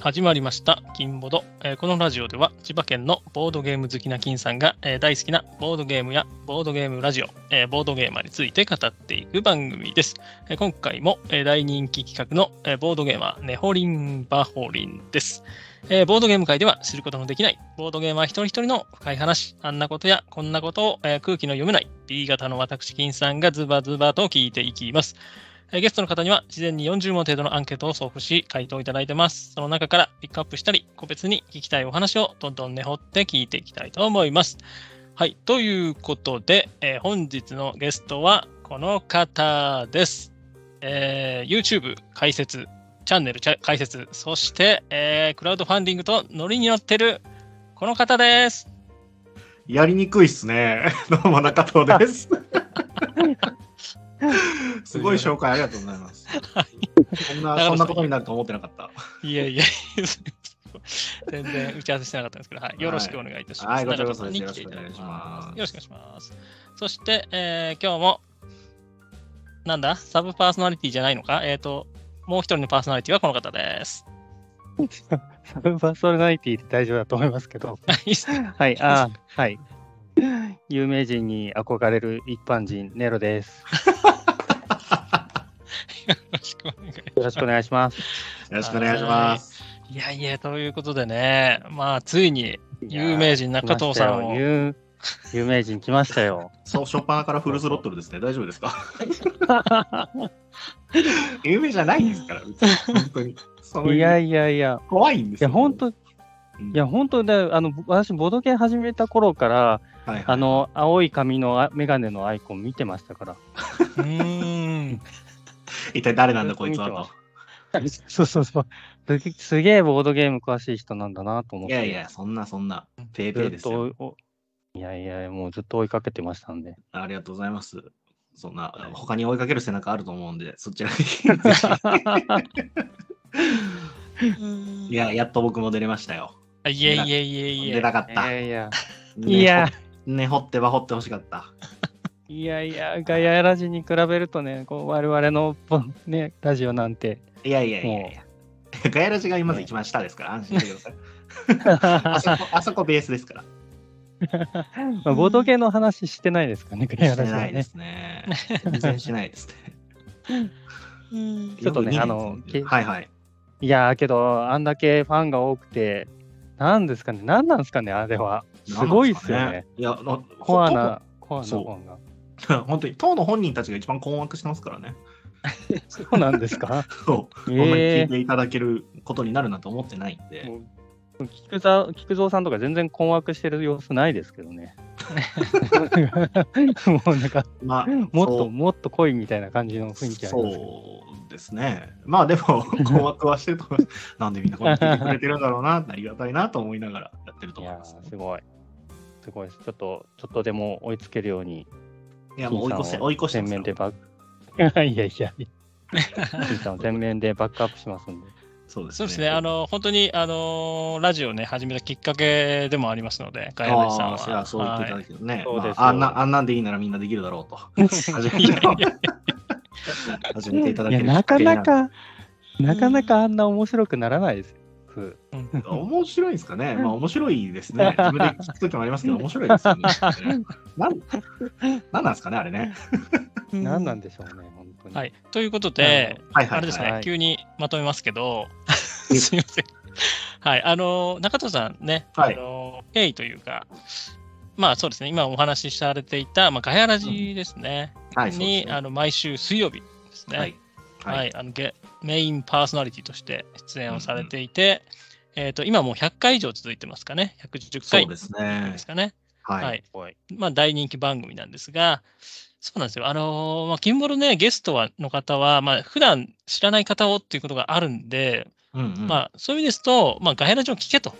始まりました金ボド、えーこのラジオでは千葉県のボードゲーム好きな金さんが、えー大好きなボードゲームやボードゲームラジオ、えーボードゲーマーについて語っていく番組です。えー今回も、えー大人気企画の、えーボードゲーマーネホリンバホリンです。えーボードゲーム界では知ることのできないボードゲーマー一人一人の深い話、あんなことやこんなことを、えー空気の読めない B 型の私金さんがズバズバと聞いていきます。えーゲストの方には事前に40問程度のアンケートを送付し、回答いただいてます。その中からピックアップしたり、個別に聞きたいお話をどんどん根掘って聞いていきたいと思います。はい。ということで、えー本日のゲストはこの方です。えー YouTube 解説、チャンネル解説、そして、えークラウドファンディングとノリに乗ってるこの方です。やりにくいっすね。どうも中藤です。すごい紹介ありがとうございます。そんな、そんなことになると思ってなかった。いやいや、全然打ち合わせしてなかったんですけど、はい、よろしくお願いいたします。はいこちらこそです中田さんに来ていただきよろしくお願いしますよろしくお願いします。そして、えー今日も、なんだ、サブパーソナリティじゃないのか？えっ、と、もう一人のパーソナリティはこの方です。サブパーソナリティで大丈夫だと思いますけど。はい、はい、あーはい。有名人に憧れる一般人、ネロです。よろしくお願いしよろしくお願いします。よろしくお願いします。ます。いやいや、ということでね、まあ、ついに有名人中藤さんを。有有名人来ましたよ。そう、初っ端からフルスロットルですね。大丈夫ですか？有名じゃないんですから、本当に。そういやいういやいや、怖いんですよ。いや、本当いうんや、本当ね、あの、私、ボドゲ始めた頃から、はいはいあの、青い髪のあメガネのアイコン見てましたから。うーん。一体誰なんだ、こいつはと。そうそうそう。すすげえボードゲーム詳しい人なんだなと思って。いやいや、そんなそんな、ペーペーですよ。とお、いやいや、もうずっと追いかけてましたんで。ありがとうございます。そんな、他に追いかける背中あると思うんで、そちらに。いや、やっと僕も出れましたよ。いえいえいえいえ。出たかった。いやいや、ねいや、ね掘ってば掘ってほしかった。いやいや、ガヤラジに比べるとね、こう我々の、ぼね、ラジオなんて、いやいやいやいや。ガヤラジが今まず一番下ですから、安心してください。あそこ、あそこベースですから。まあ、ボードゲーの話してないですかね、ガヤしてラジはね。ないですね。全然しないですね。ちょっとねあのけはいはい。いやー、けど、あんだけファンが多くて、なんですかね、なんなんですかね、あれは。すごいっすよね。いや、なコアな、コアなファンが。本当に、当の本人たちが一番困惑してますからね。そうなんですか？そう。こんなに聞えいていただけることになるなんて思ってないんで。菊蔵菊蔵さんとか全然困惑してる様子ないですけどね。もうなんか、まあ、もっともっと濃いみたいな感じの雰囲気ありますけど。そうですね。まあでも、困惑はしてると思います。なんでみんなこんな聞いてくれてるんだろうな、ありがたいなと思いながらやってると思います。ーすごい。すごいです。ちょっと、ちょっとでも追いつけるように、いや、もう追い越せ、追い越してますよ全面でバック。いやいや全面でバックアップしますんで。そうですね。そうですね、あの、本当に、あの、ラジオね、始めたきっかけでもありますので、ガヤラジさんは。あそう言っていただけどね。そうですまああんな、あんなんでいいならみんなできるだろうと。始めていただけるなかなかか、なかなかあんな面白くならないですよ。うんけにな面白いですかね？まあ面白いですね。自分で聞くときもありますけど、面白いですよね。なんなんなんですかね、あれね。何なんでしょうね、本当に。はい。ということで。あれですね、はい急にまとめますけど、う んすいません。はい、あの、中藤さんね、はいあの、経緯というか、まあそうですね、今お話しされていた、まあ、ガヤラジですね、に、あの毎週水曜日ですね、はい。はい、はい。あのゲメインパーソナリティとして出演をされていて、えっ、と、今もう100回以上続いてますかね、110回そうですねですかね。はい。はい。まあ、大人気番組なんですが、そうなんですよ。あのーまあ、キンボルね、ゲストはの方は、まあ、普段知らない方をっていうことがあるんで、うんうんまあ、そういう意味ですと、まあ、ガヤラジオ聞けと。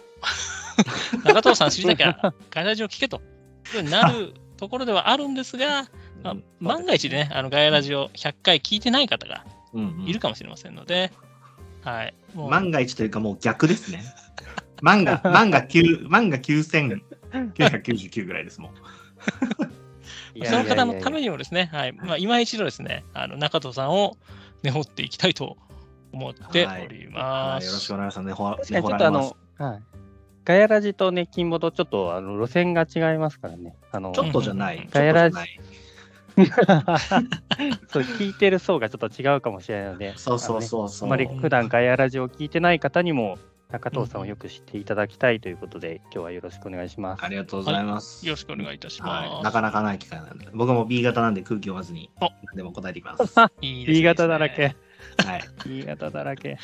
中藤さん知りたきゃ、ガヤラジオ聞けと。いうふうになるところではあるんですが、まあ、万が一ね、あのガヤラジオ100回聞いてない方がうんうんいるかもしれませんので、はい。もう万が一というかもう逆ですね。万が、万が9、万が9999ぐらいですもん。その方のためにもですね、はい。まあ、今一度ですね、あの中藤さんを根掘っていきたいと思っております。はいよろしくお願いします。ね、ほ確かにちょっとあの、はい。ガヤラジとね、金ボとちょっとあの路線が違いますからね。あの、ちょっとじゃない。うんちょっとじゃない。そう、聞いてる層がちょっと違うかもしれないので、そうそうう。そうそう。あまり普段ガヤラジを聞いてない方にも、中藤さんをよく知っていただきたいということで、今日はよろしくお願いします。ありがとうございます。よろしくお願いいたします。はい、なかなかない機会なんで、僕も B 型なんで空気読まずにあ何でも答えていきます。は いいですね B 型だらけ。。はい、B 型だらけ。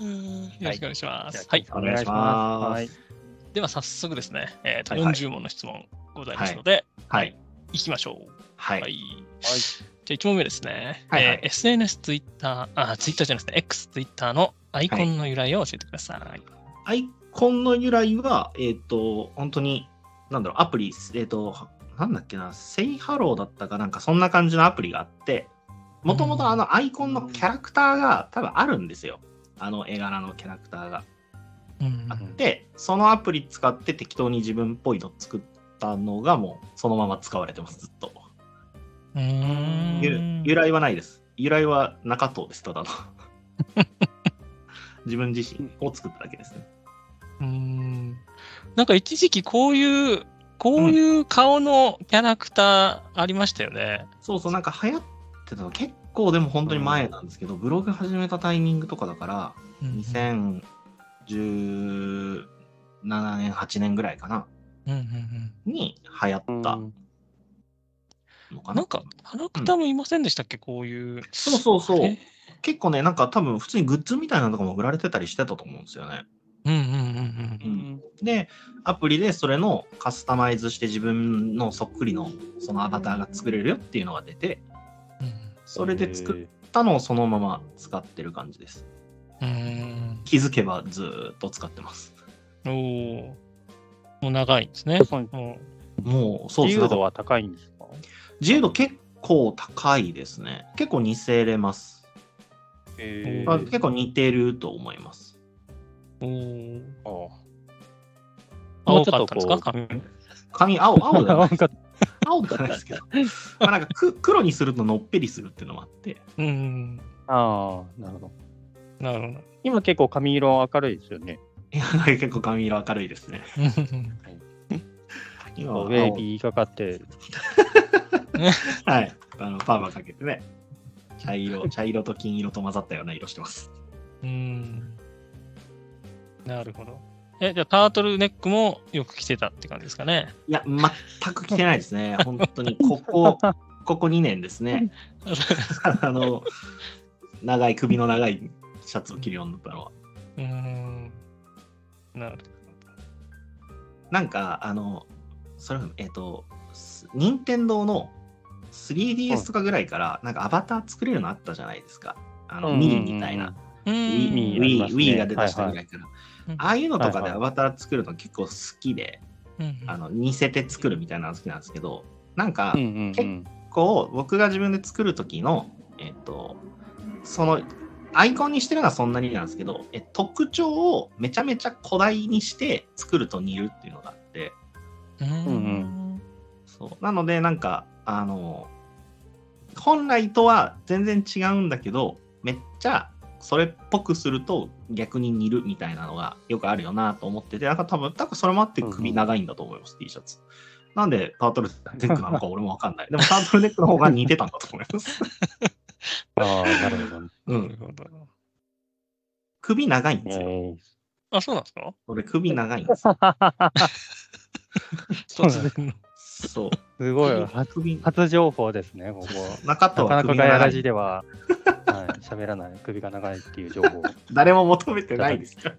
うんよろしくお願いします。はい。お願いしますはい。では早速ですね、えーとはいはい40問の質問ございますので、はい、いきましょう。はい、はい。はい。じゃあ1問目ですね。はいはいえー SNS、Twitter、あ、Twitter じゃないですね、X、Twitter のアイコンの由来を教えてください。アイコンの由来は、えっ、と、本当に、なんだろう、アプリ、えっ、と、なんだっけな、セイハローだったかなんか、そんな感じのアプリがあって、もともとあのアイコンのキャラクターが多分あるんですよ。あの絵柄のキャラクターがうんあって、そのアプリ使って適当に自分っぽいの作ったのがもうそのまま使われてます、ずっと。うーんゆ由来はないです。由来は中藤です、ただの。自分自身を作っただけですね。うーんなんか一時期こういう、こういう顔のキャラクターありましたよね。そうそう、なんか流行ってたの結構でも本当に前なんですけど、ブログ始めたタイミングとかだから、2017年、8年ぐらいかな、うんうんうんに流行ったうんのかな。なんか、キャラクターもいませんでしたっけ、こういう。そうそうそうえ。結構ね、なんか多分普通にグッズみたいなのとかも売られてたりしてたと思うんですよね。うんうんうんうんうんで、アプリでそれのカスタマイズして自分のそっくりのそのアバターが作れるよっていうのが出て、うんそれで作ったのをそのまま使ってる感じです。うーん。気づけばずーっと使ってます。おお。もう長いんですね。そうももう、そうですね。自由度は高いんですか自由度結構高いですね。結構似せれます。えあ結構似てると思います。うおお。もう青かったんですか？髪髪、青、青じゃな青じゃない ですけど。まあなんかく黒にするとのっぺりするっていうのもあって。うん。ああ、なるほど。なるほど。今結構髪色明るいですよね。いや結構髪色明るいですね。今はウェービーかかって、はい。あの、パーマかけてね。茶色、茶色と金色と混ざったような色してます。うん。なるほど。え、じゃあタートルネックもよく着てたって感じですかね？いや、全く着てないですね。本当に、ここ、ここ2年ですね。あの、長い、首の長いシャツを着るようになったのは。うん。なるなんか、あの、それ、えっ、と、す任天堂の 3DS とかぐらいから、なんかアバター作れるのあったじゃないですか。あの、ミーみたいな。。Wii ね Wii が出たしたぐらいから。はいああいうのとかではいはいアバター作るの結構好きで、うんあの似せて作るみたいなの好きなんですけど、なんかうんうんうん。結構僕が自分で作る時の、えっと、そのアイコンにしてるのはそんなになんですけど、え特徴をめちゃめちゃ古代にして作ると似るっていうのがあって、うんうんそうなのでなんかあの本来とは全然違うんだけどめっちゃそれっぽくすると逆に似るみたいなのがよくあるよなと思っててなんか多分多分それもあって首長いんだと思います、T シャツ。なんでタートルネックなのか俺もわかんない。でもタートルネックの方が似てたんだと思います。ああ、なるほどね。うん。なるほど。首長いんですよ。えあ、そうなんですか？俺首長いんですそう 突然の。そう。すごい、初首初情報ですね、ここ。中藤はなかなかガヤラジでは、はい、喋らない、首が長いっていう情報。を 誰も求めてないですよ。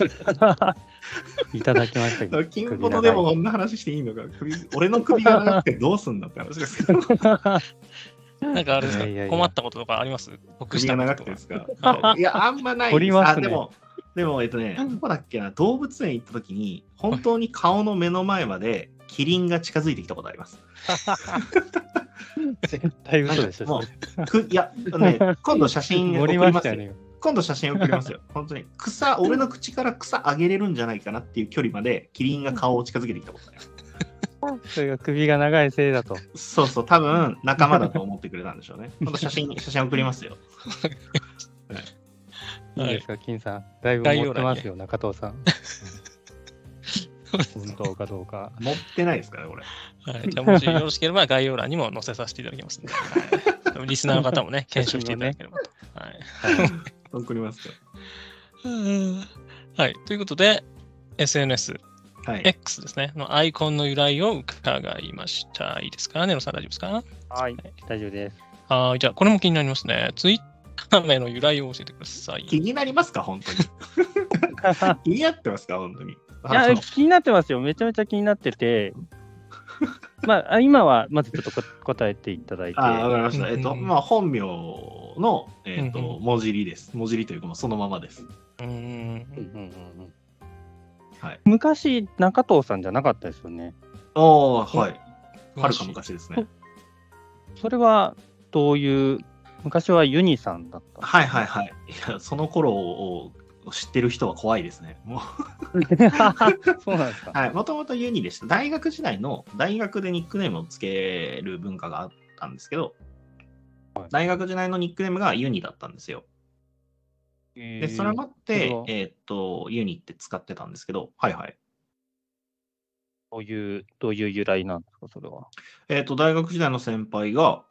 いただきましたけど。金ボトでもこんな話していいのか。首俺の首が長くてどうすんだって話ですけどなんかあれですか？いやいやいや。困ったこととかあります？僕首が長くてですか？いや、あんまない掘りますね。あ、でも、でも、えっとね、どこだっけな、動物園行った時に、本当に顔の目の前までキリンが近づいてきたことあります。絶対嘘でしょ、もそれくいや、ね、今度写真送盛りりまよ。ましたよね。今度写真送りますよ。本当に。草、俺の口から草あげれるんじゃないかなっていう距離まで、キリンが顔を近づけてきたことあります。それが首が長いせいだと。そうそう、多分仲間だと思ってくれたんでしょうね。今度写真、写真送りますよ。いいですか、金さん。だいぶ持ってますよ、中藤さん。本当かどうか。持ってないですからね、これ。はい、じゃあもしよろしければ概要欄にも載せさせていただきますので、はい、リスナーの方もね、検証していただければと。はい送りますよ。はい。ということで、SNS、はい。X ですね、のアイコンの由来を伺いました。いいですか？ネロさん大丈夫ですか？はい、大丈夫です。はい。じゃあ、これも気になりますね。ツイッター名の由来を教えてください。気になりますか、本当に。気になってますか、本当に。いや気になってますよ。めちゃめちゃ気になってて。まあ、あ今はまずちょっとこ答えていただいて。あわかりました。えっと、うんまあ、本名の、えっと、文字りです。文字りというか、そのままです。うーん。うんうんうんうんはい昔、中藤さんじゃなかったですよね。おー、はい。はるか昔ですね。それはどういう、昔はユニさんだった。はいはいはい。いや、その頃を知ってる人は怖いですね。も そうなんですかう。。はい。もともとユニでした。大学時代の、大学でニックネームをつける文化があったんですけど、はい大学時代のニックネームがユニだったんですよ。で、それもあってえーっと、ユニって使ってたんですけど、はいはい。どういう、どういう由来なんですか、それは。えーっと、大学時代の先輩が、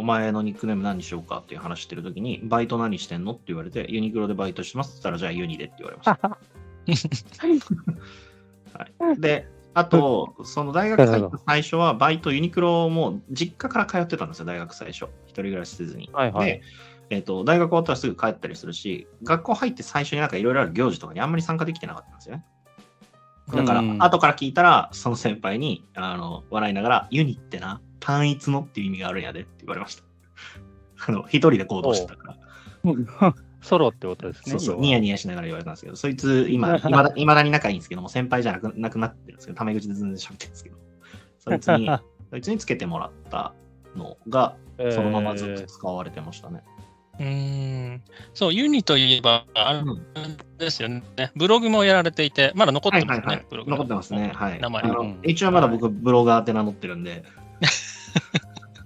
お前のニックネーム何にしようかっていう話してるときに、バイト何してんのって言われて、ユニクロでバイトしてますって言ったら、じゃあユニでって言われました。はい、で、あと、その大学入った最初は、バイト、ユニクロも実家から通ってたんですよ、大学最初。一人暮らしせずに。はいはいで、えっと、大学終わったらすぐ帰ったりするし、学校入って最初になんかいろいろある行事とかにあんまり参加できてなかったんですよね。だから、うん後から聞いたら、その先輩に、あの、笑いながら、ユニってな、単一のっていう意味があるんやでって言われました。あの、一人で行動してたから。ソロってことですね。そうそう、ニヤニヤしながら言われたんですけど、そいつ、今、いまだいまだに仲いいんですけども、先輩じゃなくなくなってるんですけど、タメ口で全然喋ってるんですけど、そいつに、そいつにつけてもらったのが、そのままずっと使われてましたね。うーん。そう、ユニといえば、あれうんですよね。ブログもやられていて、まだ残っはいてますね。はいはいブロ。グ残ってますね。はい。名前うん一応まだ僕、ブロガーって名乗ってるんで、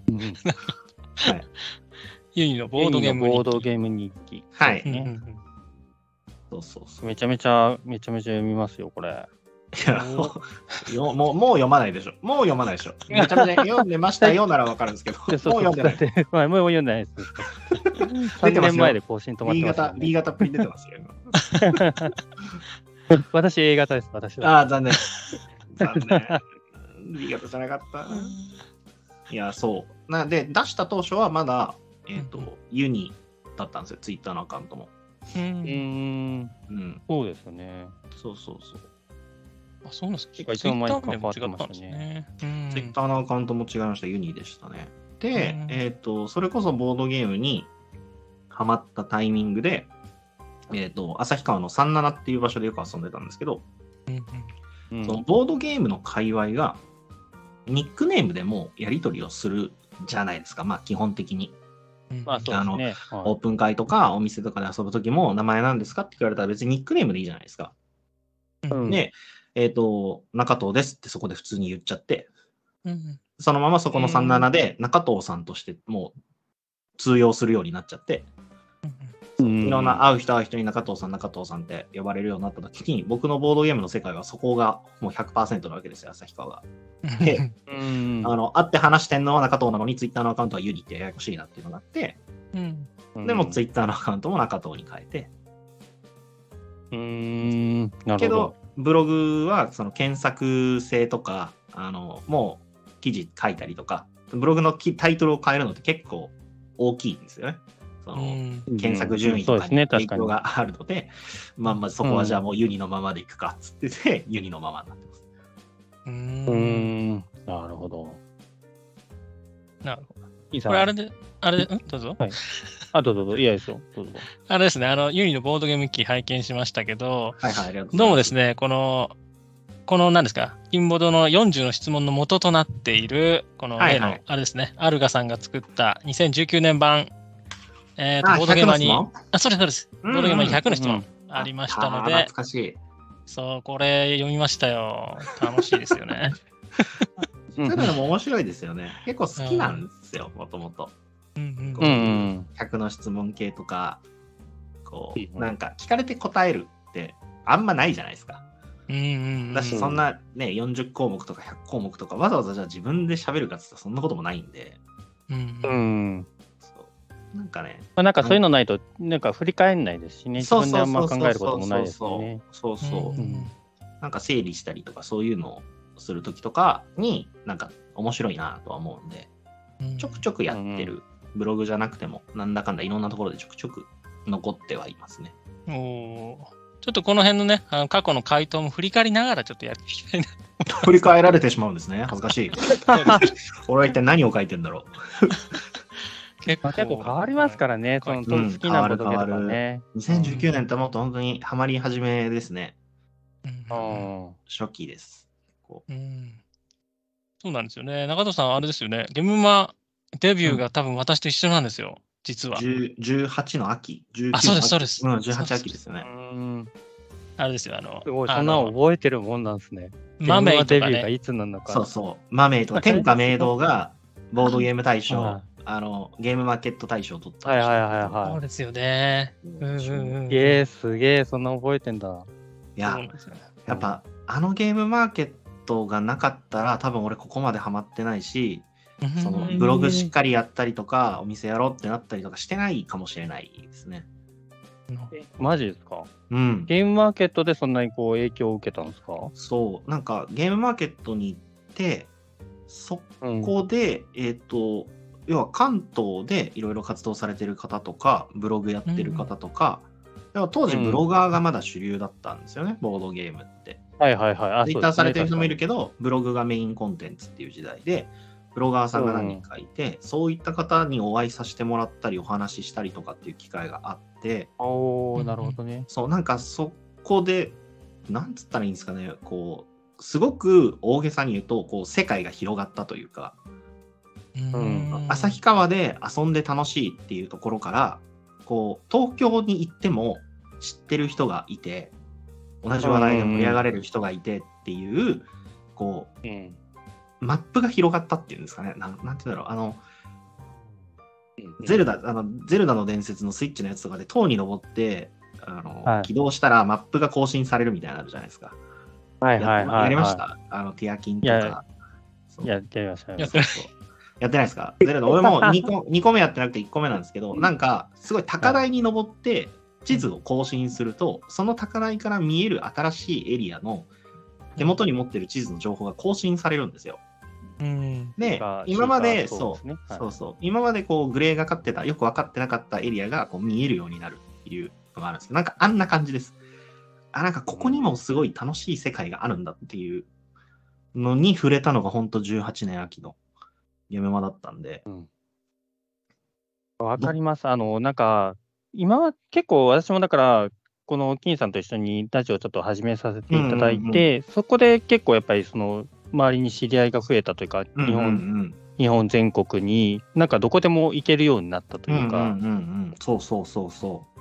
うんはい。ユニのボードゲームボードゲーム日記。はいそうそうそう。めちゃめちゃ、めちゃめちゃ読みますよ、これ。いや、もうよもう、もう読まないでしょ。もう読まないでしょ。めちゃめちゃ読んでましたよならわかるんですけど、もう読んでない。もう読んでないです。出3てますよ年前で更新止まって B ますよ型、B ね、型プリ出てますよ、今。私 A 型です、私は。ああ、残念。残念。B 型じゃなかった。いや、そう。なで、出した当初はまだ、えっ、と、うんユニだったんですよ、ツイッターのアカウントも。ううんーん、うん。そうですよね。そうそうそう。あ、そうなんですか。ツイッター名も違ったんですね。うんツイッターのアカウントも違いました、ユニでしたね。で、うんえっ、と、それこそボードゲームにハマったタイミングで、えっ、と、旭川の37っていう場所でよく遊んでたんですけど、うんうんそのボードゲームの界隈が、ニックネームでもやり取りをするじゃないですか、まあ基本的に。あそうですね。オープン会とかお店とかで遊ぶときも、名前なんですかって言われたら別にニックネームでいいじゃないですか。うん。で、えっ、と、中藤ですってそこで普通に言っちゃって、うんそのままそこの37で中藤さんとしてもう通用するようになっちゃって、うんいろんな会う人会う人に中藤さん、中藤さんって呼ばれるようになった時に、僕のボードゲームの世界はそこがもう100%なわけですよ、旭川が。でうん。あの、会って話してんのは中藤なのに、ツイッターのアカウントはユニってややこしいなっていうのがあって、うん。うんでもツイッターのアカウントも中藤に変えて、うーん、なるほど。けど。、ブログはその検索性とか、あの、もう記事書いたりとか、ブログのきタイトルを変えるのって結構大きいんですよね。そのうん検索順位とかにそうですね、影確かに。響があるので、まあまあそこはじゃあもうユニのままでいくかっつってて、ユニのままになってます。うんん、なるほど。なるほいいさこれあれで、あれで、ん？どうぞ。あ、どうぞどうぞ。いやですよ。どうぞ。あれですね、あの、ユニのボードゲーム機拝見しましたけど、はいはい、ありがとうございます。どうもですね、この、この何ですか、キンボードの40の質問の元となっている、この例の、はいはいあれですね、アルガさんが作った2019年版、えーとあ、ボードゲーマーに、100のあ、そうです、そうです。ボうんードゲーマーに100の質問うんありましたので、懐かしい。そう、これ読みましたよ。楽しいですよね。そういうのも面白いですよね。結構好きなんですよ、もともと。うんうんこうんうん。100の質問系とか、ここう、うんなんか聞かれて答えるってあんまないじゃないですか。うんうんうんだし、そんなね、40項目とか100項目とか、わざわざじゃあ自分で喋るかって言ったらそんなこともないんで、うんううんなんかね、まあ、なんかそういうのないと、なんか振り返んないですしね、自分であんま考えることもないですそうよね。そうそうそう、うんなんか整理したりとかそういうのをするときとかになんか面白いなとは思うんで、うんちょくちょくやってるブログじゃなくても、なんだかんだいろんなところでちょくちょく残ってはいますね。おーちょっとこの辺のね、あの過去の回答も振り返りながらちょっとやっていきたいな。振り返られてしまうんですね。恥ずかしい。俺は一体何を書いてんだろ結まあ、結構変わりますからね、そのうん好きなこととかね。う。2019年ってもっと本当にハマり始めですね。ううんん。初期です。こうんそうなんですよね。中藤さん、あれですよね。ゲームマデビューが多分私と一緒なんですよ、実うは。10 18の秋。19あそうですの秋そうですうん、18そうそう秋ですよね。うんあれですよ、あの、すごい、あそんなのの覚えてるもんなんですね。マメイとかデビューがね。いつなのか。そうそう。マメイとか、天下明堂がボードゲーム大賞はい、あの、ゲームマーケット大賞を取った。はいはいはいそうはい。ですよね。うんうんうん。すげえ、すげえ、そんな覚えてんだ。いそうやねやっぱ、あのゲームマーケットがなかったら、多分俺ここまでハマってないし、そのうんブログしっかりやったりとか、お店やろうってなったりとかしてないかもしれないですね。マジですか？うん。ゲームマーケットでそんなにこう影響を受けたんですか？そう、なんかゲームマーケットに行って、そうん。こで、えっ、と、要は関東でいろいろ活動されてる方とか、ブログやってる方とか、要は当時うんブロガーがまだ主流だったんですよね、ボードゲームって。はいはいはい。あツイッターされてる人もいるけけど、ブログがメインコンテンツっていう時代で、ブロガーさんが何人かいて、そういった方にお会いさせてもらったり、お話ししたりとかっていう機会があって、ど。おー、なるほどね。そう、なんかそこで、なんつったらいいんですかね、こう、すごく大げさに言うと、こう、世界が広がったというか、うん旭川で遊んで楽しいっていうところから、こう、東京に行っても知ってる人がいて、同じ話題で盛り上がれる人がいてっていう、こう、うん。マップが広がったっていうんですかね。なんなんていうんだろう。あの、ゼルダ、あの、ゼルダの伝説のスイッチのやつとかで塔に登って、あの、はい起動したらマップが更新されるみたいなのあるじゃないですか。はいはいはい。ややりました？あの、ティアキンとか。いや、やりましたそうそうやってないですか？ゼルダ、俺も 2個 ,2 個目やってなくて1個目なんですけど、なんか、すごい高台に登って、地図を更新すると、その高台から見える新しいエリアの手元に持ってる地図の情報が更新されるんですよ。うん。でが、今まで、そうねはいそうそう、今までこうグレーがかってた、よく分かってなかったエリアがこう見えるようになるっていうのがあるんですけど、なんかあんな感じです。あ、なんかここにもすごい楽しい世界があるんだっていうのに触れたのが本当18年秋のゲームマだったんで、わかります。あの、なんか、今は結構私もだから、この金さんと一緒にラジオをちょっと始めさせていただいて、そこで結構やっぱりその、周りに知り合いが増えたというか、日本、うん日本全国に、なんかどこでも行けるようになったとうんうん、いうか、うんうんうん。そうそうそうそう。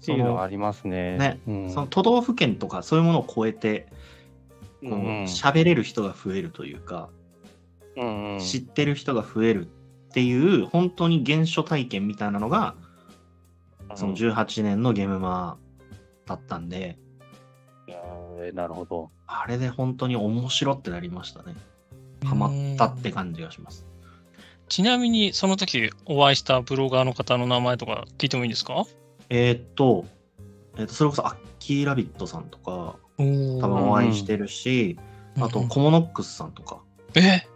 っていうのはありますね。ねうん。その都道府県とかそういうものを超えて、こううんうん。喋れる人が増えるというか、うんうん。知ってる人が増えるっていう、本当に原初体験みたいなのが、その18年のゲームマだったんで、なるほど。あれで本当に面白ってなりましたね。ハマったって感じがします。ちなみに、その時お会いしたブロガーの方の名前とか聞いてもいいんですか？えーっと、えーっと、それこそアッキーラビットさんとか、多多分お会いしてるし、あとコモノックスさんとか、え？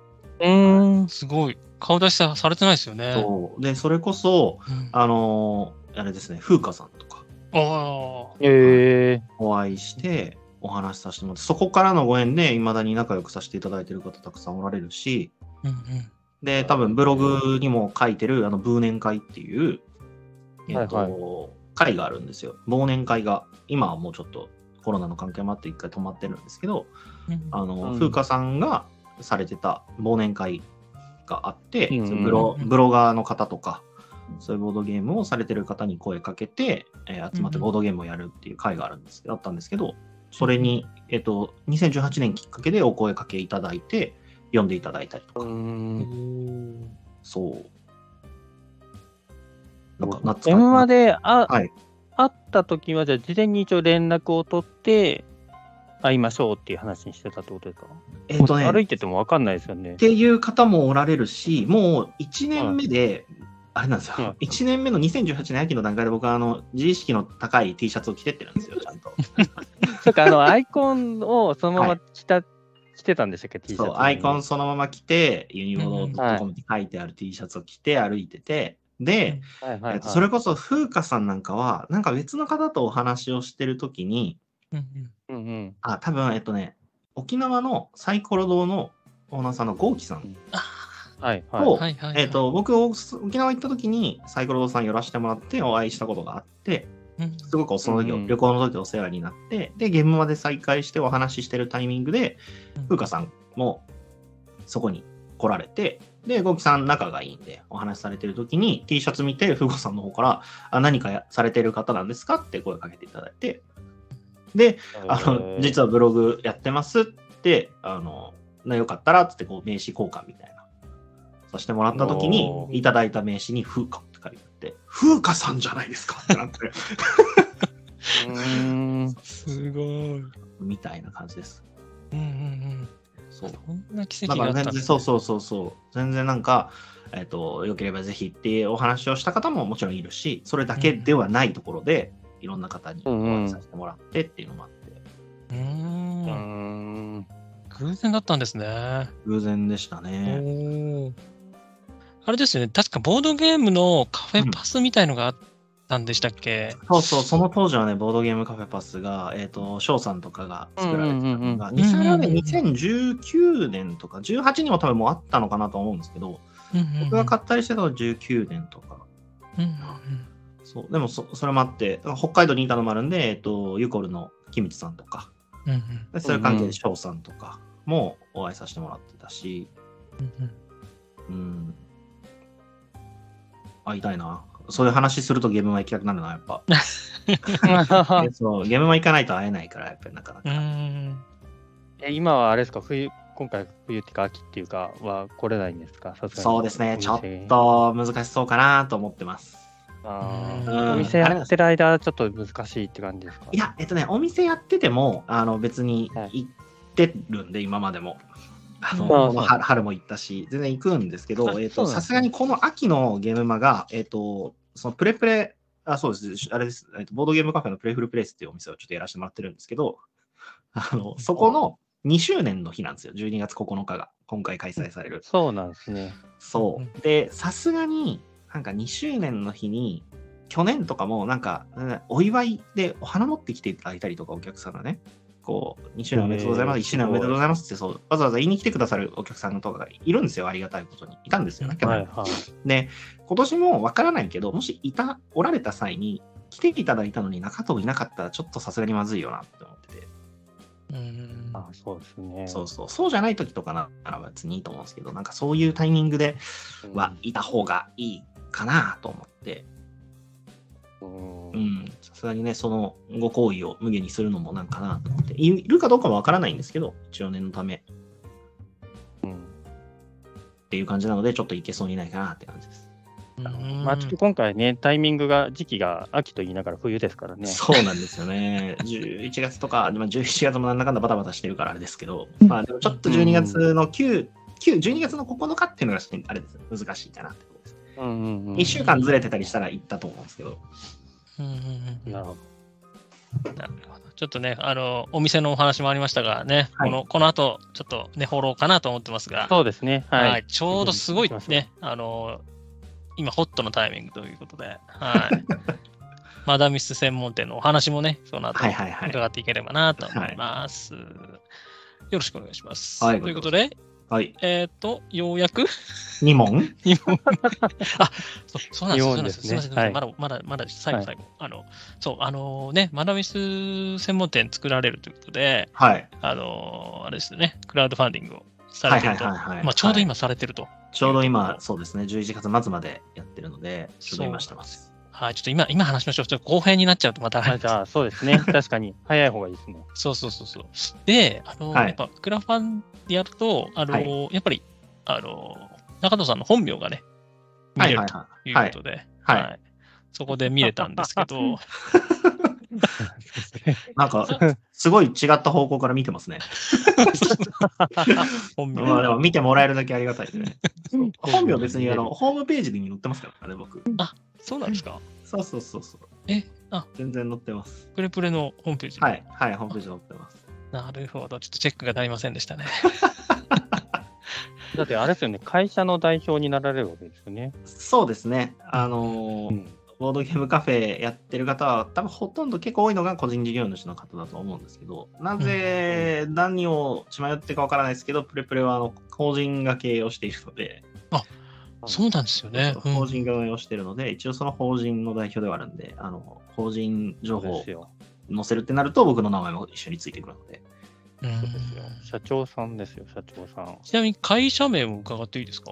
うーん。すごい。顔出しさされてないですよね。そうで、それこそ、うんあのーあれですね、風花さんとかああ。えお会いしてお話しさせてもらって、そこからのご縁で未だに仲良くさせていただいてる方たくさんおられるし、うんうんで、多分ブログにも書いてる、あの、忘年会っていう、えっ、と、はい会があるんですよ。忘年会が、今はもうちょっとコロナの関係もあって一回止まってるんですけど、うんあの、うん風花さんがされてた忘年会があって、うんそのブロうんブロガーの方とか、そういうボードゲームをされてる方に声かけて、えー集まってボードゲームをやるっていう会があるんですけど、あったんですけど、それに、えっ、と、2018年きっかけでお声かけいただいて、読んでいただいたりとー。うか、ん。そう。なんか、懐か M まで、あ、はい会った時は、じゃあ事前に一応連絡を取って、会いましょうっていう話にしてたってことですか？えっ、とね、歩いてても分かんないですよね。っ。ていう方もおられるし、もう1年目で、あれなんですよ、うん1年目の2018年秋の段階で僕はあの自意識の高い T シャツを着てってるんですよ、ちゃんと。そっか、あの、アイコンをそのまま着た、着てたんでしたっけ、T シャツに。そう、アイコンそのまま着て、ユニボロうんドットコムって書いてある T シャツを着て歩いてて、で、はいはいはい。えっとそれこそ風花さんなんかは、なんか別の方とお話をしてるときに、うんうんうん。あ、多分えっとね、沖縄のサイコロ堂のオーナーさんのゴーキさんはいはい。と、はいはいはい。えっ、と、僕、お沖縄行った時にサイコロ堂さん寄らせてもらってお会いしたことがあって、うん、すごくその時、うん旅行の時お世話になって、で、現場まで再会してお話ししてるタイミングで、風花さんもそこに来られて、で、ゴキさん仲がいいんで、お話しされてる時に T シャツ見て、風花さんの方から、あ何かやされてる方なんですかって声かけていただいて、で、あの、実は。はブログやってますって、あの、なよかったらっつってこう名刺交換みたいな。させてもらった時にいただいた名刺に風花って書いてあって、風花さんじゃないですかってなって、うーん。すごい。うんみたいな感じです。うんうん。そう。そんな奇だ跡があったね、から全然、そうそうそうそう。全然なんか、えっ、と、よければぜひっていうお話をした方ももちろんいるし、それだけではないところで、いろんな方におうんうん話しさせてもらってっていうのもあって、うー。うんん。偶然だったんですね。偶然でしたおね。ーあれですよね。確かボードゲームのカフェパスみたいのがあったんでしたっけ、そうそう、その当時はね、ボードゲームカフェパスが、えっ、と、翔さんとかが作られてたのが、うんうんうんうん2000あれはねうんうん2019年とか、18にも多分もうあったのかなと思うんですけど、うんうんうん僕が買ったりしてたのは19年とか。うんうんそう、でもそそれもあって、北海道にいたのもあるんで、えっ、と、ユコルのキムチさんとか、うんうん。でそういう関係で翔さんとかもお会いさせてもらってたし、うんうん。会いたいな。そういう話するとゲームマ行きたくなるな、やっぱ。えそう。ゲームマ行かないと会えないから、やっぱりなかなか。え今はあれですか、冬、今回冬っていうか秋っていうかは来れないんですか？さすがに。そうですね、ちょっと難しそうかなと思ってます。あうん。ーお店やってる間、ちょっと難しいって感じですか？いや、えっとね、お店やってても、あの別にはい。行ってるんで、今までも。あのうんこの春春も行ったし、全然行くんですけあど、えっと、さすがにこの秋のゲームマが、えっと、そのプレプレ、あ、そうです、あれです、えっと、ボードゲームカフェのプレフルプレイスっていうお店をちょっとやらせてもらってるんですけど、あの、そこの2周年の日なんですよ、12月9日が、今回開催される。そうなんですね。そう。ん。う。で、さすがに、なんか2周年の日に、去年とかも、なんか、うんお祝いでお花持ってきていただいたりとか、お客さんがね、こう、2周年おめでとうございます、へー1周年おめでとうございますって、そう、わざわざ言いに来てくださるお客さんとかがいるんですよ、ありがたいことに。いたんですよね、去年。で、今年もわからないけど、もしいた、おられた際に、来ていただいたのに中藤いなかったら、ちょっとさすがにまずいよなって思ってて。うんあそうですね。そうそう、そうじゃない時とかなら別にいいと思うんですけど、なんかそういうタイミングでうんはいた方がいいかなと思って、うんうん、さすがにね、そのご行為を無限にするのもなんかなと思って、いいるかどうかもわからないんですけど、一応念のためうんっていう感じなので、ちょっといけそうにないかなって感じです。まあ、ちょっと今回ね、タイミングが、時期が秋と言いながら冬ですからね。そうなんですよね。11月とか、まあ、11月もなんだかんだバタバタしてるからあれですけど、まあでもちょっと12月の9、9 12月の9日っていうのがあれです難しいかなって。うんうんうん1週間ずれてたりしたら行ったと思うんですけど、うんうんうんなるほなるほど。ちょっとね、あの、お店のお話もありましたがね、はいこの、この後、ちょっとね、フォローかなと思ってますが、ど。そうですね。はい。はい、ちょうどすごい行きましょね、あの、今、ホットのタイミングということで、はい。マダミス専門店のお話もね、その後、はいはいはい。伺っていければなと思います。よろしくお願いします。はいということで、はい。えっ、と、ようやく？2問？日本あそうそうなんですよ。そうなんですすみません。はいまだ、まだ、まだ、最後、はい最後。あの、そう、あのね、マダミス専門店作られるということで、はい。あのあれですね、クラウドファンディングをさはいれてると。はいはいはい。まあ、ちょうどはい今されてると。ちょうど今、そうですね、11月末までやってるので、ちょうど今してます。はい、ちょっと今、今話しましょう。ちょっと後編になっちゃうとまたじゃあ、そうですね。確かに。早い方がいいですね。そうそうそうそう。で、あの、はいやっぱクラファンでやると、あの、はやっぱり、あの、中藤さんの本名がね、見れるというはい。ことで、はいそこで見れたんですけど、なんか、すごい違った方向から見てますね。本名まあでも見てもらえるだけありがたいですね。本名別にあのホームページに載ってますからね、僕。そうなんですか？そうそうそうそう。え、あ、全然載ってます。プレプレのホームページ。はい、はい、ホームページ載ってます。なるほど。ちょっとチェックがなりませんでしたね。だってあれですよね、会社の代表になられるわけですよね。そうですね。あのーうんボードゲームカフェやってる方は、多分ほとんど結構多いのが個人事業主の方だと思うんですけど、なぜ何を血迷ってかわからないですけど、プレプレはあの法人が経営をしているので、そうなんですよね。うん法人が運営をしているので、一応その法人の代表ではあるんで、あの法人情報を。載せるってなると、僕の名前も一緒についてくるので。うんそうですよ。社長さんですよ、社長さん。ちなみに会社名も伺っていいですか？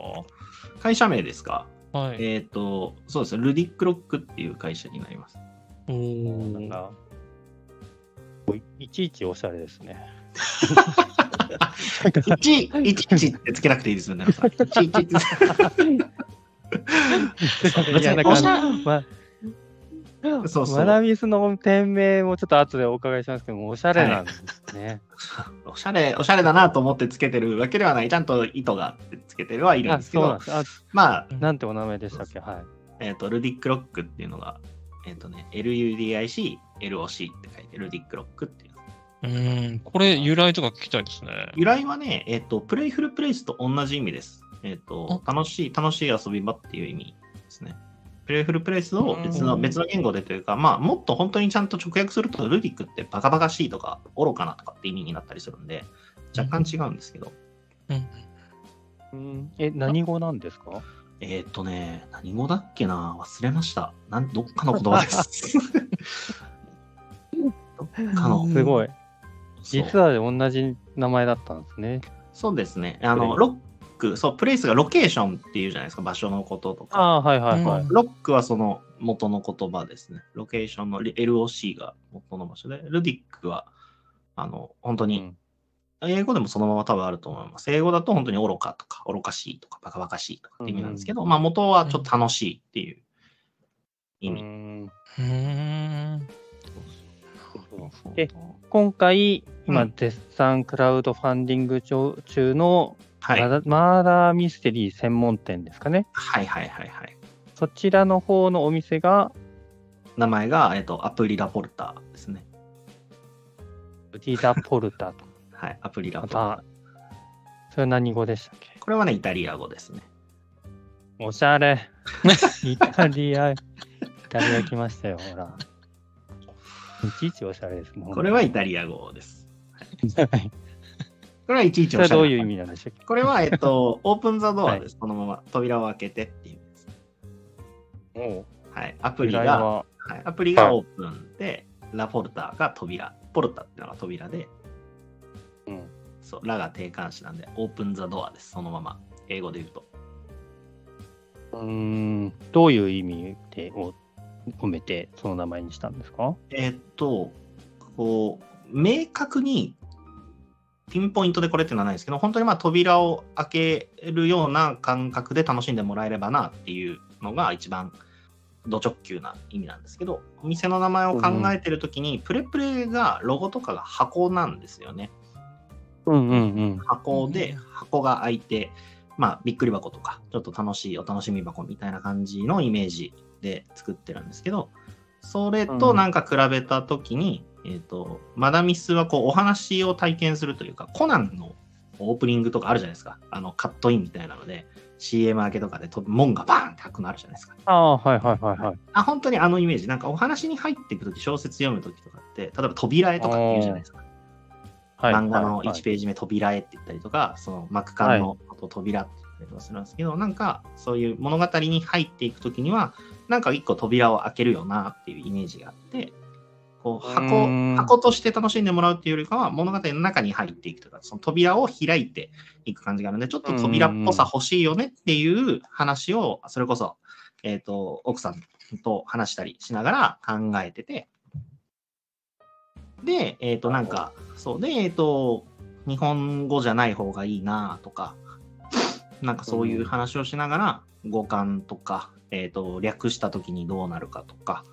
会社名ですか？はい。えっ、と、そうですね、ルディックロックっていう会社になります。おーなんか、いいちいちおしゃれですね。1、11ってつけなくていいですよね。皆さん11って。いや、なんおしゃか、ま、そうそうマナビスの店名もちょっと後でお伺いしますけども、おしゃれなんですね。おしゃれ、おしゃれだなと思ってつけてるわけではない。ちゃんと意図があってつけてるはいるんあ、ですけどそうなんで、す。あ、まあ、なんてお名前でしたっけ？はい。えっ、と、ルディックロックっていうのが、えっ、とね、LUDIC、LOC って書いて、ルディックロックっていう。うん、これ由来とか聞きたいですね。由来はね、えっ、と、プレイフルプレイスと同じ意味です。えっ、と、楽しい、楽しい遊び場っていう意味ですね。プレイフルプレイスを別のうん別の言語でというか、まあ、もっと本当にちゃんと直訳すると、ルディックってバカバカしいとか、愚かなとかって意味になったりするんで、若干違うんですけど、うん、うんえ、何語なんですか？えっ、とね、何語だっけな？忘れました。なんどっかの言葉です。どっかの。すごい。実は同じ名前だったんですね。そうですね。あの、ロック、そう、プレイスがロケーションっていうじゃないですか、場所のこととか。ああ、はいはいはい。うんロックはその元の言葉ですね。ロケーションの LOC が元の場所で、ルディックは、あの、本当に、うん英語でもそのまま多分あると思います。英語だと本当に愚かとか、愚かしいとか、バカバカしいとかって意味なんですけど、まあ元はちょっと楽しいっていう意味。うんうん。で今回、今、うん絶賛クラウドファンディング中中のはい。マーダーミステリー専門店ですかね。はいはいはいはい。そちらの方のお店が、名前が、えっと、アプリラポルターですね。ウディダ・ポルタと。はい、アプリラまポルタそれは何語でしたっけ？これはね、イタリア語ですね。おしゃれ。イタリア、イタリア来ましたよ、ほら。いちいちおしゃれですもん。これはイタリア語です。はいこれはいちいちそれはおしゃれどういう意味なんでしたっけ？これは、えっと、オープンザドアです。このまま扉を開けてっていう。おはい、アプリが、は、はい、アプリがオープンで、ラポルタが扉。ポルタっていうのが扉で、うんそう、ラが定冠詞なんで、オープンザドアです。そのまま。英語で言うと。うーん、どういう意味でを込めてその名前にしたんですか？えーっと、こう、明確にピンポイントでこれっていうのはないんですけど、本当にまあ扉を開けるような感覚で楽しんでもらえればなっていうのが一番ド直球な意味なんですけど、お店の名前を考えてるときに、プレプレがロゴとかが箱なんですよね。うんうんうん。箱で、箱が開いて、まあ、びっくり箱とか、ちょっと楽しいお楽しみ箱みたいな感じのイメージで作ってるんですけど、それとなんか比べたときに、えっ、と、マダミスはこうお話を体験するというか、コナンのオープニングとかあるじゃないですか。あの、カットインみたいなので、CM 明けとかでと門がバーンって開くのあるじゃないですか。ああ、はいはいはいはい。あ、本当にあのイメージ。なんかお話に入っていくとき、小説読むときとかって、例えば扉絵とかって言うじゃないですか。はい漫画のはいはい1ページ目、扉絵って言ったりとか、その幕間のこと扉って言ったりとかするんですけど、なんかそういう物語に入っていくときには、なんか一個扉を開けるよなっていうイメージがあって、こうう箱ーん。箱として楽しんでもらうっていうよりかは、物語の中に入っていくとか、その扉を開いていく感じがあるので、ちょっと扉っぽさ欲しいよねっていう話を、それこそ、えっ、と、奥さんと話したりしながら考えてて、で、えっ、と、なんか、そう。で、えっ、と、日本語じゃない方がいいなとか、なんかそういう話をしながら、五感とか、えー、と略した時にどうなるかとか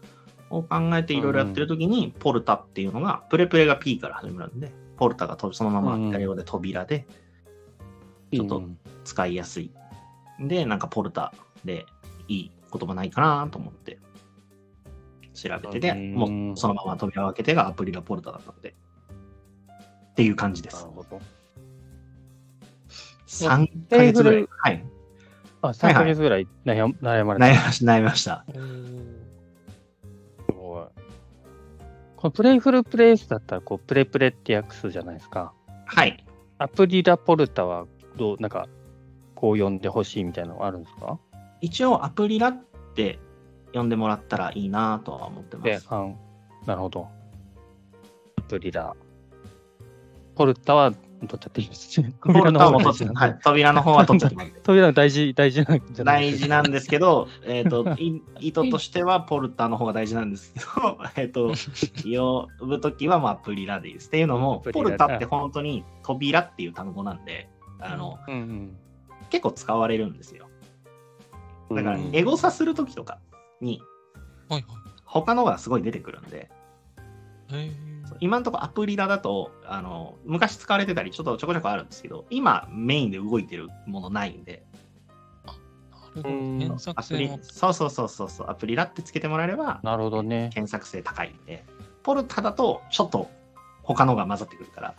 を考えていろいろやってる時に、ポルタっていうのが、プレプレが P から始まるんで、ポルタがとそのままイタリア語で扉でちょっとうん使いやすい。で、なんかポルタでいい言葉ないかなと思って調べてて、うんもうそのまま扉を開けてがアプリラポルタだったので、っていう感じですなる。ほど。3ヶ月ぐらい。はい。あ、3ヶ月ぐらい悩ま悩まれた。悩みました。悩みました。このプレイフルプレイスだったら、こう、プレプレって訳すじゃないですか。はい。アプリラポルタは、どう、なんか、こう呼んでほしいみたいなのはあるんですか？一応アプリラって呼んでもらったらいいなとは思ってます。であんなるほど。アプリラ。ポルタは、どっちゃっていいですね。ポルタも大取っ事なんでてはい、扉の方は取っちゃってます。扉の大事、大事なんじゃない大事なんですけど、えっ、と、い意図としてはポルタの方が大事なんですけど、えっと、呼ぶときはまあアプリラでいいです。っていうのも、ポルタって本当に扉っていう単語なんで、あの、うんうん。結構使われるんですよ。だから、うんエゴサするときとかに、はい他のがすごい出てくるんで、はい。へ今のところアプリラだと、あの、昔使われてたり、ちょっとちょこちょこあるんですけど、今メインで動いてるものないんで、ーなるほど。うん検索アプリ性も。そうそうそうそうそう、アプリラってつけてもらえれば、なるほどね。検索性高いんで、ポルタだとちょっと他のが混ざってくるから、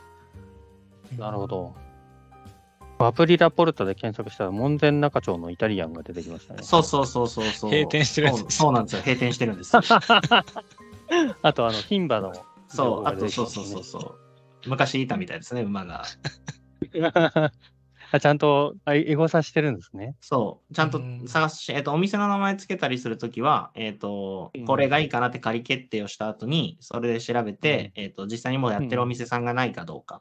なるほど。アプリラポルタで検索したら、門前仲町のイタリアンが出てきましたね。そうそうそうそうそう。閉店してるやつですそうそうなんですよ、閉店してるんです。あと、あの、牝馬の。そう、あと情そうそうそうそう。昔いたみたいですね、馬が。あちゃんとあエゴサしてるんですね。そう、ちゃんとうん。探し、えっと、お店の名前つけたりするときは、えっとうん、これがいいかなって仮決定をした後に、それで調べて、えっと、実際にもうやってるお店さんがないかどうか。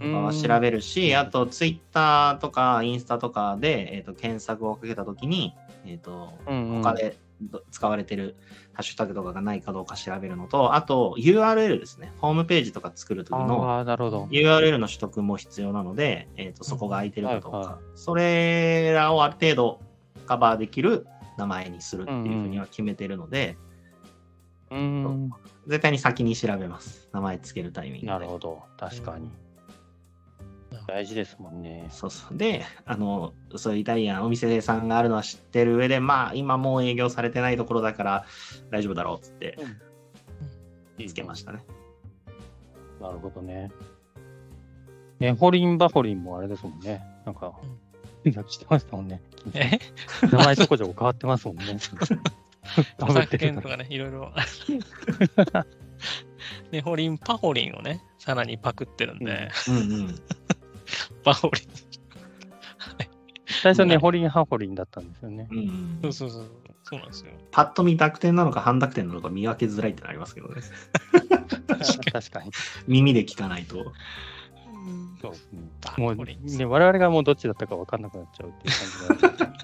は調べるし、うんあと、ツイッターとかインスタとかで、えっと、検索をかけたときに、えっと、うんうん。他でど使われてるハッシュタグとかがないかどうか調べるのと、あと URL ですね。ホームページとか作るときの。URL の取得も必要なので、えー、とそこが空いてるかどうか、はいはいそれらをある程度カバーできる名前にするっていうふうには決めてるので、うーん。絶対に先に調べます。名前つけるタイミングで。なるほど。確かに。大事ですもんね。そうそう。で、あの、そういうイタリアン、お店さんがあるのは知ってる上で、まあ、今もう営業されてないところだから大丈夫だろうっつってつけましたね。なるほどね。ネホリン・バホリンもあれですもんね。なんか、してましたもんね。え？名前ちょこちょこ変わってますもんね。著作権とかね、いろいろ。ネ ホリン、パホリンをね、さらにパクってるんで、うんうん。パホリン。最初ネホリン・ハホリンだったんですよね。うんうんそうそうそう。そうなんですよ。パッと見濁点なのか半濁点なのか見分けづらいってのありますけどね。確かに。耳で聞かないと。そうですね。バもうね、我々がもうどっちだったか分かんなくなっちゃうっていう感じが。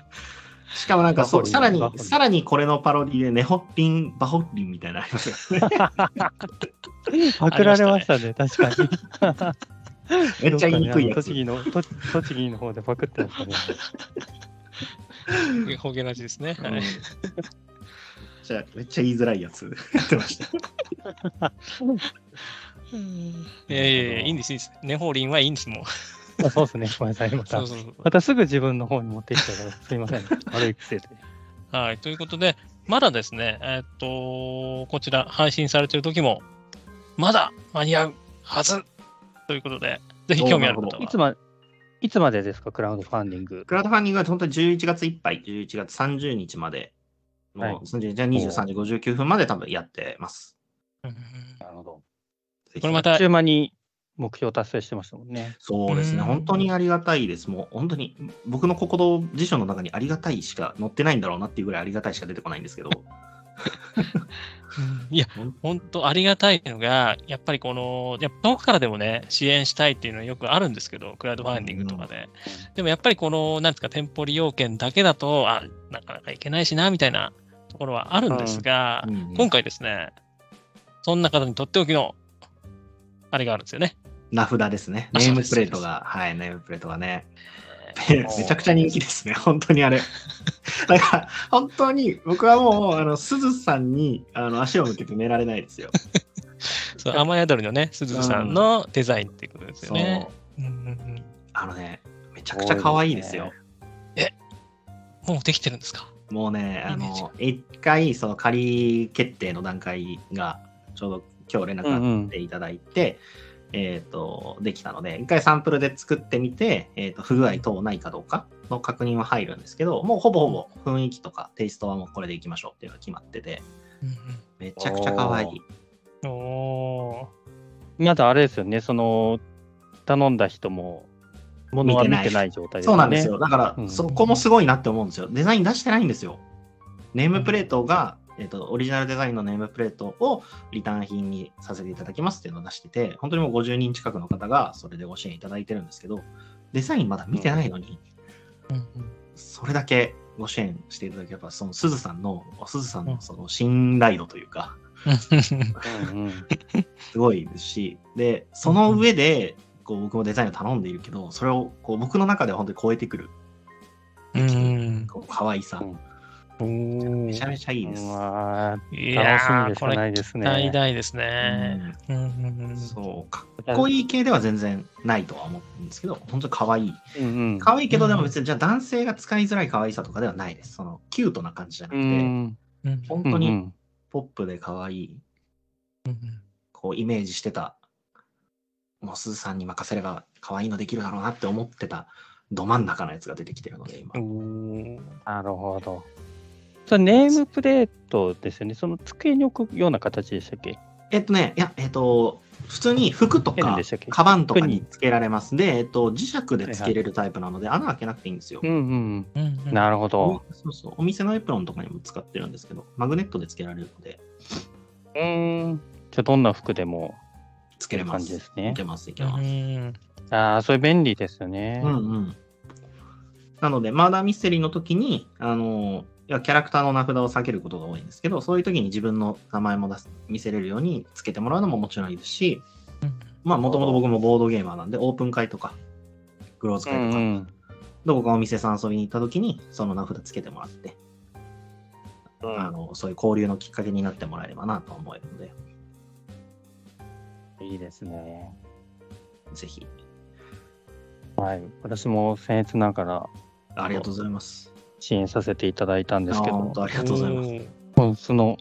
しかもなんかそう、さらにさらにこれのパロディでネホッリン、バホッリンみたいなのありますよね。パクられましたね、確かに。めっちゃ言いにくいやつ。栃木の、と栃木の方でパクってましたね。ホゲラジですね。うんはい。じゃあめっちゃ言いづらいやつやってました。いやいやいや、いいんです、いいんです。ネホリンはいいんです、もう。あそうですね、ごめんなさい。またそう、そうそう。またすぐ自分の方に持ってきたから、すいません。悪い癖で。はい。ということで、まだですね、えーっと、こちら配信されてる時も、まだ間に合うはずということで、ぜひ興味ある方は。いつまいつまでですか、クラウドファンディング。クラウドファンディングは本当に11月いっぱい、11月30日までの、はい30じゃあ23時59分まで多分やってます。うんなるほど。これまたあっちゅう間に目標達成してましたもんね。そうですね、うん本当にありがたいです。もう本当に僕の国道辞書の中にありがたいしか載ってないんだろうなっていうぐらいありがたいしか出てこないんですけど、いや、本当ありがたいのが、やっぱりこの、やっぱ遠くからでもね、支援したいっていうのはよくあるんですけど、クラウドファンディングとかで。でもやっぱりこの、なんですか、店舗利用券だけだと、あ、なかなかいけないしな、みたいなところはあるんですが、うんうん今回ですね、そんな方にとっておきの、あれがあるんですよね。名札ですね。あネームプレートが、はい、ネームプレートがね。めちゃくちゃ人気ですね、本当にあれ。だから、本当に僕はもう、あの、すずさんにあの足を向けて寝られないですよ。そう雨宿りのね、すずさんのデザインっていうことですよね。う。んうんうん。あのね、めちゃくちゃ可愛いですよ。もうできてるんですか？もうね、あの、一回、その仮決定の段階が、ちょうど今日連絡があっていただいて、えっ、と、できたので、一回サンプルで作ってみて、えっ、と、不具合等ないかどうかの確認は入るんですけど、もうほぼほぼ雰囲気とかテイストはもうこれでいきましょうっていうのが決まってて、うんめちゃくちゃ可愛い。うん、おまだあれですよね、その、頼んだ人も、ものは見てない状態ですよね。そうなんですよ。だから、うんそこもすごいなって思うんですよ。デザイン出してないんですよ。ネームプレートが、えっとオリジナルデザインのネームプレートをリターン品にさせていただきますっていうのを出してて、本当にもう50人近くの方がそれでご支援いただいてるんですけど、デザインまだ見てないのに、ーうん。それだけご支援していただければ、そのすずさんの、すずさんのその信頼度というか、うんうんうん。すごいですし、で、その上で、こう僕もデザインを頼んでいるけど、それをこう僕の中では本当に超えてくる、うん。こう可愛さ、うんめちゃめちゃいいです。まあ、い楽しみでしかこれないですね。大大ですね。うんうんうんそう、かっこいい系では全然ないとは思うんですけど、本当に可愛い。うんうん可愛いけど、でも別にじゃあ男性が使いづらい可愛さとかではないです。そのキュートな感じじゃなくうて、んうん本当にうんポップで可愛い、うんこうイメージしてた、もうすずさんに任せれば可愛いのできるだろうなって思ってたど真ん中のやつが出てきてるので、今。うんなるほど。それネームプレートですよね。その机に置くような形でしたっけ？えっとね、いや、えっと、普通に服とかカバンとか服ににつけられます。で、えっと、磁石でつけれるタイプなので、穴開けなくていいんですよ。うんうん。なるほど。そうそう。お店のエプロンとかにも使ってるんですけど、マグネットでつけられるので、うーん。じゃあどんな服でもつけれます。感じですねいけます、いけうます。んああ、それ便利ですよね。うんうん。なので、マーダーミステリーの時に、あの、いやキャラクターの名札を避けることが多いんですけど、そういう時に自分の名前も出す見せれるようにつけてもらうのももちろんいいですし、まあ、もともと僕もボードゲーマーなんで、オープン会とか、グローズう会とか、んうん。どこかお店さん遊びに行った時に、その名札つけてもらって、うんあの、そういう交流のきっかけになってもらえればなと思えるので、いいですね。ぜひ、はい。私も僭越ながらありがとうございます。支援させていただいたんですけど。ありがとうございます。その、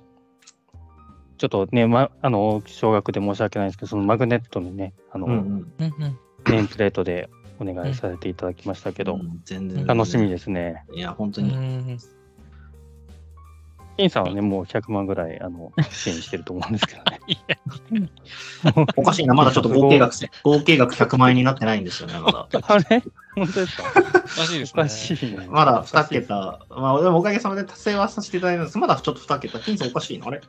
ちょっとね、ま、あの、少額で申し訳ないんですけど、そのマグネットのね、あの、うネームプレートでお願いさせていただきましたけど、うん全然。楽しみですね。いや、本当うに。ん金さんはね、もう100万ぐらい、あの、支援してると思うんですけどね。おかしいな、まだちょっと合計額、合計額100万円になってないんですよね、まだ。あれ？本当ですか？おかしいですね。おかしいね。まだ2桁、まあ、でもおかげさまで達成はさせていただいたんですまだちょっと2桁。金さんおかしいのあれ？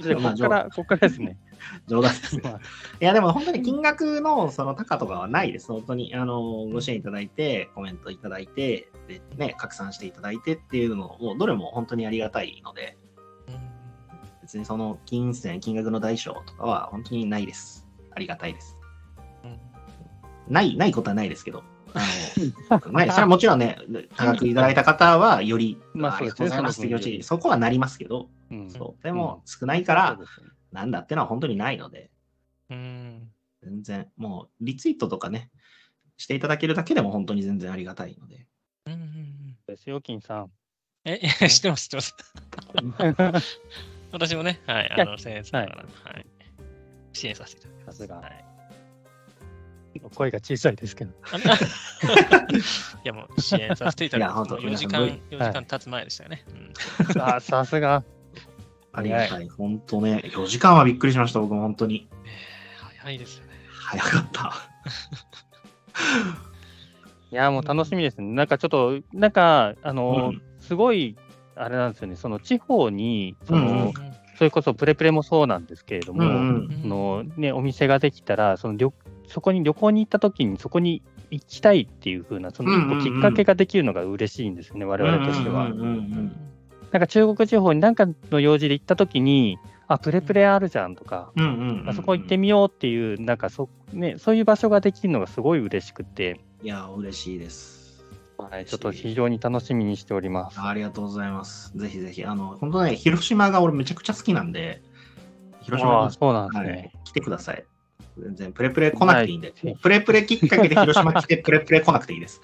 じゃあ、ここから、ここからですね。冗談ですね。いや、でも本当に金額のその高とかはないです。本当に、あの、ご支援いただいて、コメントいただいて、で、ね、拡散していただいてっていうのも、どれも本当にありがたいので、別にその金銭、金額の大小とかは本当にないです。ありがたいです。うんない、ないことはないですけど、あの、ない、それはもちろんね、高くいただいた方は、より、まあありがとうございますって気持そうですねち、そこはなりますけど、うん。そう。でも、少ないからなんだってのは本当にないので、うん。全然、もう、リツイートとかね、していただけるだけでも本当に全然ありがたいので。うん。うん。ですよ、金さん。え、知ってます、知ってます。私もね、はい、あの、僭越ながら、はい、支援させていただきます。さすがはい声が小さいですけど。あ いや、もう支援させていただ。いや本当4時間、4時間経つ前でしたよね。うんあ、さすが。ありがたい。本当ね、4時間はびっくりしました、僕も本当に。えー早いですよね。早かった。いや、もう楽しみですね。なんかちょっと、なんか、あの、うんすごい、あれなんですよね、その地方に、その、うんうんそれこそプレプレもそうなんですけれども、うんうんそのね、お店ができたらその旅、そこに旅行に行った時にそこに行きたいっていう風な、そのきっかけができるのが嬉しいんですよね、我々としては。なんか中国地方に何かの用事で行った時に、あ、プレプレあるじゃんとか、あそこ行ってみようっていう、なんかそ,、ね、そういう場所ができるのがすごい嬉しくて、いや、嬉しいです。はい、ちょっと非常に楽しみにしております。ありがとうございます。ぜひぜひ、あの、本当ね、広島が俺めちゃくちゃ好きなんで、広島にそうなんですね。はい、来てください。全然プレプレ来なくていいんで、はいプレプレきっかけで広島来て、プレプレ来なくていいです。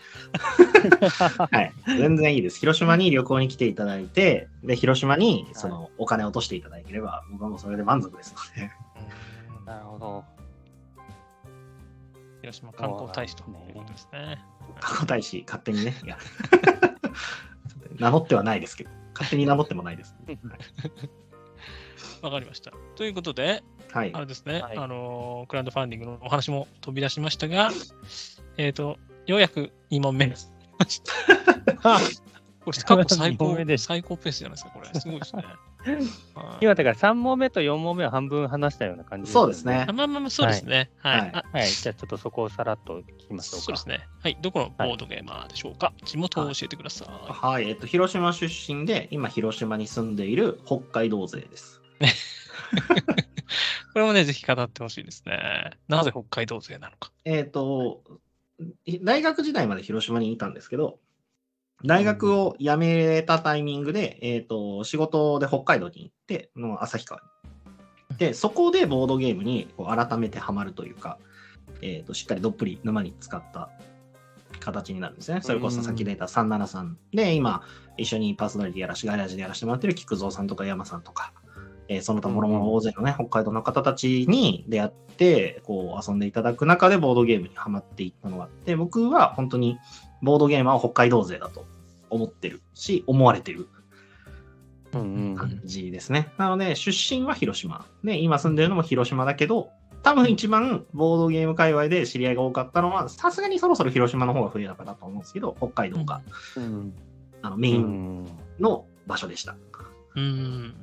はい、全然いいです。広島に旅行に来ていただいて、で、広島にそのお金を落としていただければ、僕はもうそれで満足ですので。なるほど。広島観光大使ということですね。過去大使、勝手にね。いや 名乗ってはないですけど、勝手に名乗ってもないです、わかりました。ということで、はいあ。れですね、はいあのークラウドファンディングのお話も飛び出しましたが、えっ、と、ようやく2問目です。これ、過去最高目です最高ペースじゃないですか、これ。すごいですね。はい今だから3問目と4問目は半分話したような感じそうですねあ。まあまあまあ、そうですね。はい。はいあはい、じゃあちょっとそこをさらっと聞きましょうか。そうですね。はい。どこのボードゲーマーでしょうか、地元を教えてください。はい、えっと、広島出身で、今、広島に住んでいる北海道勢です。これもね、ぜひ語ってほしいですね。なぜ北海道勢なのか。えっ、と、大学時代まで広島にいたんですけど、大学を辞めたタイミングで、えっ、と、仕事で北海道に行って、の旭川に。で、そこでボードゲームにこう改めてハマるというか、えっ、と、しっかりどっぷり沼に使った形になるんですね。それこそさっき出た373で、今、一緒にパーソナリティやらしがり味でやらせてもらってる菊蔵さんとか山さんとか、えーその他もろもろ大勢のね、北海道の方たちに出会って、こう遊んでいただく中でボードゲームにハマっていったのがあって、僕は本当にボードゲーマーは北海道勢だと思ってるし、思われてる感じですね。なので、出身は広島。で、今住んでるのも広島だけど、多分一番ボードゲーム界隈で知り合いが多かったのは、さすがにそろそろ広島の方が増えたかなと思うんですけど、北海道が、うんあのメうインんの場所でした。うーん。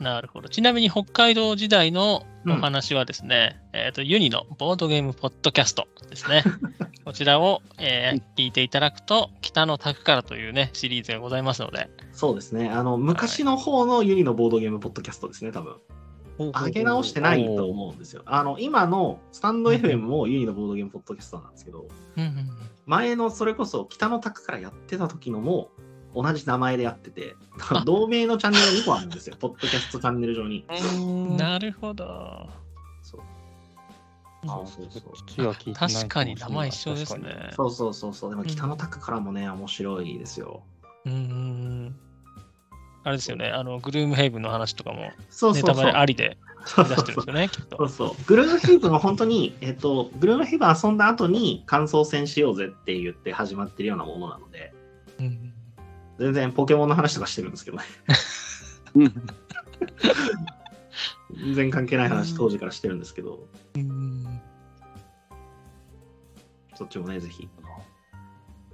なるほど。ちなみに北海道時代のお話はですね、えっ、と、ユニのボードゲームポッドキャストですね。こちらを、えー聞いていただくと、北の宅からというね、シリーズがございますので。そうですね。あの、昔の方のユニのボードゲームポッドキャストですね、多分。上げ直してないと思うんですよ。あの、今のスタンド FM もユニのボードゲームポッドキャストなんですけど、うんうんうん前のそれこそ北の宅からやってた時のも同じ名前でやっててあ、同名のチャンネルが2個あるんですよ、ポッドキャストチャンネル上に。なるほど。そうあそうそう確かに名前一緒ですね。そうそうそうそう。でも北の宅からもね、面白いですよ。うんうんうん。あれですよね、あの、グルームヘイブンの話とかも、そうそうそうネタバレ。ありで出してるんですよね、きっと。そうそう。グルームヘイブンは本当に、えっと、グルームヘイブン遊んだ後に感想戦しようぜって言って始まってるようなものなので、うん全然ポケモンの話とかしてるんですけどね。全然関係ない話当時からしてるんですけど、うんそっちもね、ぜひ。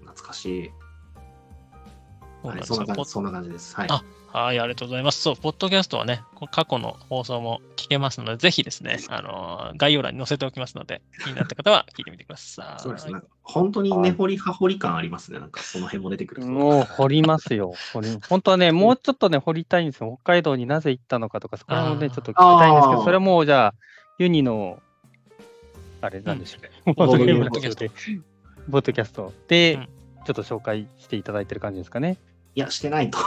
懐かしい。はい、そんな感じです。はい。あはい、ありがとうございます。そう、ポッドキャストはね、こ過去の放送も聞けますので、ぜひですね、あのー概要欄に載せておきますので、気になった方は聞いてみてください。そうですね。なんか本当に根掘り葉掘り感ありますね。なんかその辺も出てくると。もう掘りますよ。掘り 本当はね、もうちょっとね、掘りたいんですよ。北海道になぜ行ったのかとか、そこら辺もね、ちょっと聞きたいんですけど、それもじゃあ、ユニの、あれなんでしょうね。ボードゲームボードゲームでボッドキャストで、うんちょっと紹介していただいてる感じですかね。いや、してないと。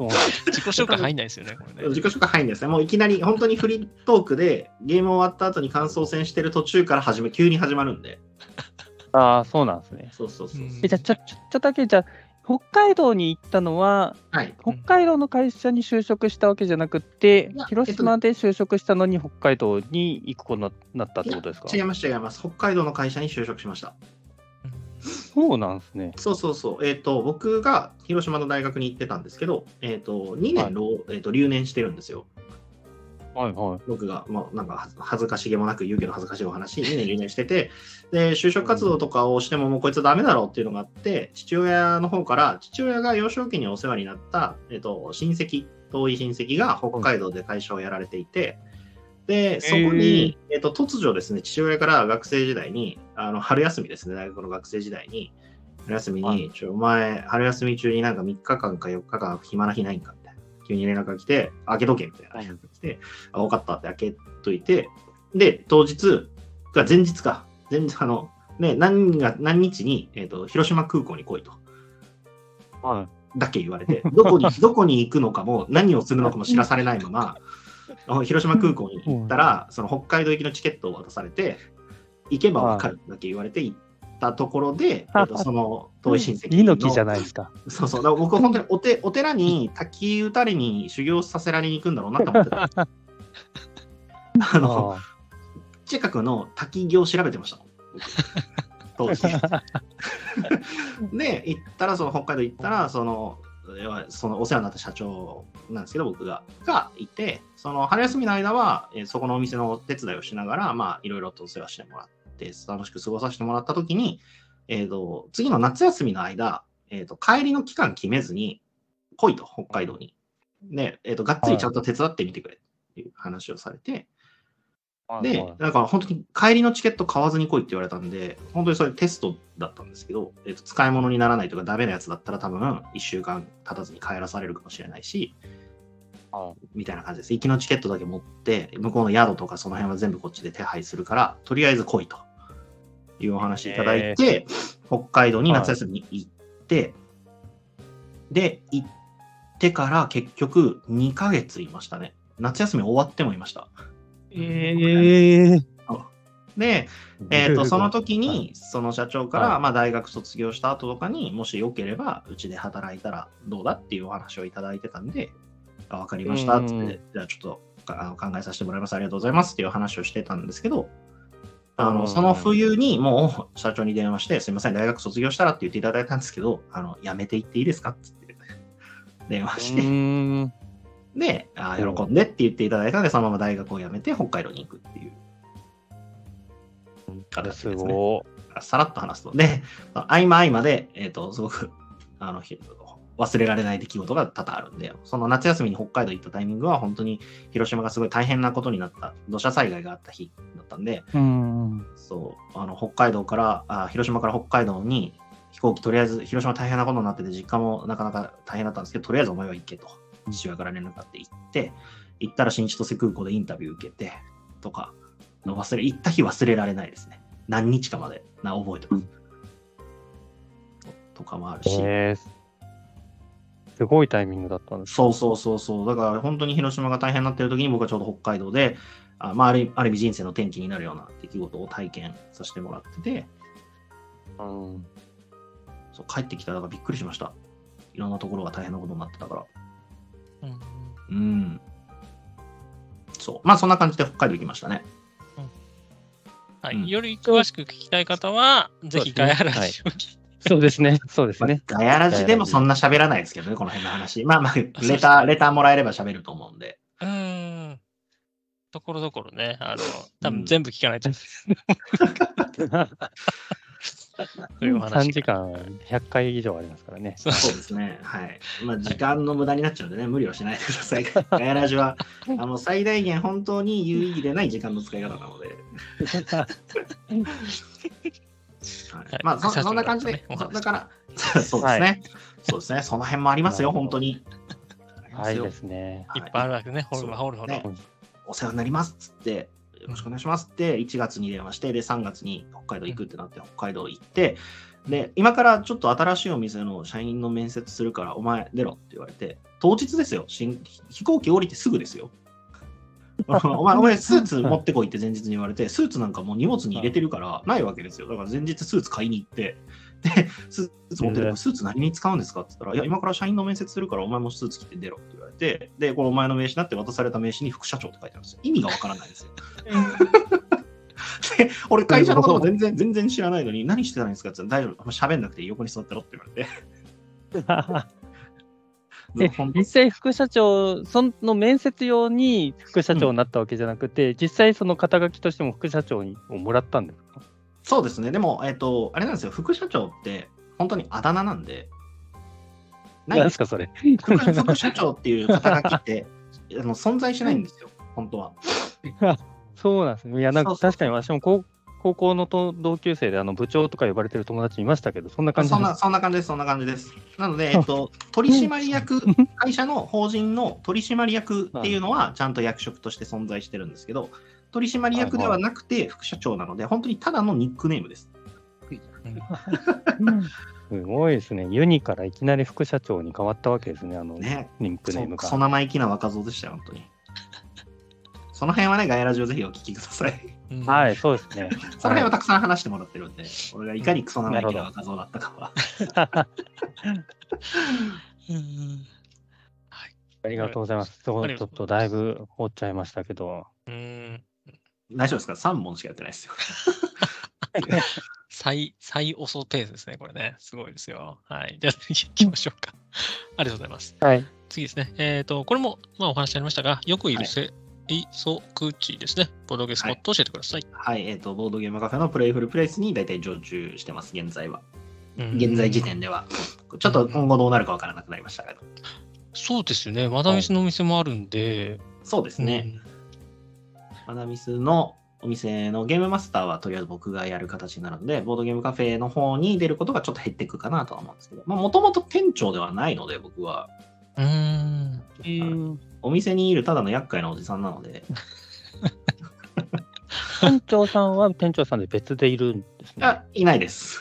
そう自己紹介入んないですよね、これね。自己紹介入んですね。もういきなり、本当にフリートークで、ゲーム終わった後に感想戦してる途中から始め、急に始まるんで。ああ、そうなんですね。そうそうそう。うんえじゃあ、ちょ、ちょっとだけ、じゃあ、北海道に行ったのは、はい。北海道の会社に就職したわけじゃなくていや、広島で就職したのに北海道に行くことになったってことですか違います、違います。北海道の会社に就職しました。そうなんですね。そうそうそう。えっ、と、僕が広島の大学に行ってたんですけど、えっ、と、2年浪、えっ、と、留年してるんですよ。はいはい。僕が、まあ、なんか恥ずかしげもなく言うけど恥ずかしいお話、2年留年してて、で、就職活動とかをしてももうこいつダメだろうっていうのがあって、父親の方から、父親が幼少期にお世話になった、えっと、親戚、遠い親戚が北海道で会社をやられていて、で、そこに、えっと、突如ですね、父親から学生時代に、あの春休みですね、大学の学生時代に、春休みはに、ちょお前、春休み中になんか3日間か4日間暇な日ないんかみたいな。急に連絡が来て、開けとけみたいな連絡が来て、あ、分かったって開けといて、で、当日、が前日か、前日、あの、で何が何日に、えーと、広島空港に来いと。はだけ言われて、どこに どこに行くのかも、何をするのかも知らされないまま、広島空港に行ったら、その北海道行きのチケットを渡されて、行けば分かるだけ言われて行ったところで、えっと、その遠い親戚の。猪木じゃないですか。そうそう、だから僕、本当におてお寺に滝打たれに修行させられに行くんだろうなと思ってた。あの近くの滝行を調べてました。当時。で、行ったら、その北海道行ったら、その、そのお世話になった社長なんですけど、僕が、がいて、その春休みの間は、えそこのお店のお手伝いをしながら、まあ、いろいろとお世話してもらって、楽しく過ごさせてもらったときに、えっ、ー、と、次の夏休みの間、えっ、ー、と、帰りの期間決めずに来いと、北海道に。で、えっ、と、がっつりちゃんと手伝ってみてくれっていう話をされて、で、だから本当に帰りのチケット買わずに来いって言われたんで、本当にそれテストだったんですけど、えー、と使い物にならないとかダメなやつだったら多分1週間経たずに帰らされるかもしれないし、みたいな感じです。行きのチケットだけ持って、向こうの宿とかその辺は全部こっちで手配するから、とりあえず来いというお話いただいて、北海道に夏休みに行って、で、行ってから結局2ヶ月いましたね。夏休み終わってもいました。えー、で、えーと、その時にその社長から、まあ、大学卒業した後とかにもしよければうちで働いたらどうだっていうお話をいただいてたんであ分かりましたっって、じゃあちょっとあの考えさせてもらいます。ありがとうございますっていう話をしてたんですけどあのその冬にもう社長に電話してすみません大学卒業したらって言っていただいたんですけどあのやめていっていいですか？って電話してで、あ喜んでって言っていただいたので、そのまま大学を辞めて北海道に行くっていう形ですね。さらっと話すと。で、合間合間で、えっ、ー、と、すごく、あの、忘れられない出来事が多々あるんで、その夏休みに北海道行ったタイミングは本当に広島がすごい大変なことになった、土砂災害があった日だったんで、うんそう、あの、北海道からあ、広島から北海道に飛行機とりあえず広島大変なことになってて、実家もなかなか大変だったんですけど、とりあえずお前は行けと。父親から連絡があって行って、行ったら新千歳空港でインタビュー受けて、とか、の忘れ、行った日忘れられないですね。何日かまでな覚えてます。とかもあるし。えー、すごいタイミングだったんですそうそうそうそう。だから本当に広島が大変になってる時に僕はちょうど北海道で、あまあ、あるある意味人生の転機になるような出来事を体験させてもらってて、うん、そう帰ってきたらびっくりしました。いろんなところが大変なことになってたから。うん。そう。まあ、そんな感じで北海道行きましたね。はい、より詳しく聞きたい方は、ぜひガヤラジをそうですね。そうですね。ガヤラジでもそんな喋らないですけどね、この辺の話。まあまあ、レター、レターもらえれば喋ると思うんで。うん。ところどころね、あの、多分全部聞かないと。という話。3時間100回以上ありますからね。そうですね。はい。まあ、時間の無駄になっちゃうんでね、無理をしないでください。ガヤラジは、あの、最大限本当に有意義でない時間の使い方なので。はい、まあそ、そんな感じで、だから、そうですね、そうですね、その辺もありますよ、本当に。はいですね。いっぱいあるわけね、ホルホルホル。お世話になりますっつって、よろしくお願いしますって1月に電話して、で、3月に北海道行くってなって、北海道行って、で、今からちょっと新しいお店の社員の面接するから、お前出ろって言われて、当日ですよ、飛行機降りてすぐですよ。お前、お前、スーツ持ってこいって前日に言われて、スーツなんかもう荷物に入れてるからないわけですよ。だから前日スーツ買いに行って、で、スーツ持ってスーツ何に使うんですかって言ったら、いや、今から社員の面接するから、お前もスーツ着て出ろって言われて、で、このお前の名刺だって渡された名刺に副社長って書いてあるんですよ。意味がわからないですよ。で、俺、会社のことも全然、全然知らないのに、何してたんですかって言ったら、大丈夫、喋んなくていい、横に座ってろって言われて。え実際、副社長、その面接用に副社長になったわけじゃなくて、うん、実際、その肩書きとしても副社長にをもらったんですか？そうですね、でも、えっ、ー、と、あれなんですよ、副社長って、本当にあだ名なんで、何ですか、それ？副社長っていう肩書きって あの存在しないんですよ、本当は。そうなんですね。いや、なんか確かに私も高高校のと同級生であの部長とか呼ばれてる友達いましたけど、そんな感じそんなそんな感じです、そんな感じです。なので、えっと、取締役、会社の法人の取締役っていうのは、ちゃんと役職として存在してるんですけど、取締役ではなくて副社長なので、本当にただのニックネームです。すごいですね。ユニからいきなり副社長に変わったわけですね、あの、ね。リンクネームが。生意気な若造でしたよ、本当に。その辺はね、ガイラジオぜひお聞きください。うんはい、そうですね。その辺はたくさん話してもらってるんで、俺がいかにクソ生意気な若造だったかは。うんありがとうございます。ちょっがとだいぶ放っちゃいましたけど。うん大丈夫ですか ?3 本しかやってないですよ。最、最遅ペースですね、これね。すごいですよ。はい。じゃあ次行きましょうか。ありがとうございます。はい。次ですね。えっ、と、これも、まあ、お話ありましたが、よくいるはいせ、いそくちですね。ボドゲスポット教えてください。はい、えっ、と、ボードゲームカフェのプレイフルプレイスに大体常駐してます、現在は。うん現在時点では。ちょっと今後どうなるかわからなくなりましたけど。そうですよね。マダミスのお店もあるんで。そうですね。マダミスのお店のゲームマスターはとりあえず僕がやる形になるので、ボードゲームカフェの方に出ることがちょっと減っていくかなとは思うんですけど、まあもともと店長ではないので、僕は。うん。お店にいるただの厄介なおじさんなので、店長さんは店長さんで別でいるんですね。あ、いないです。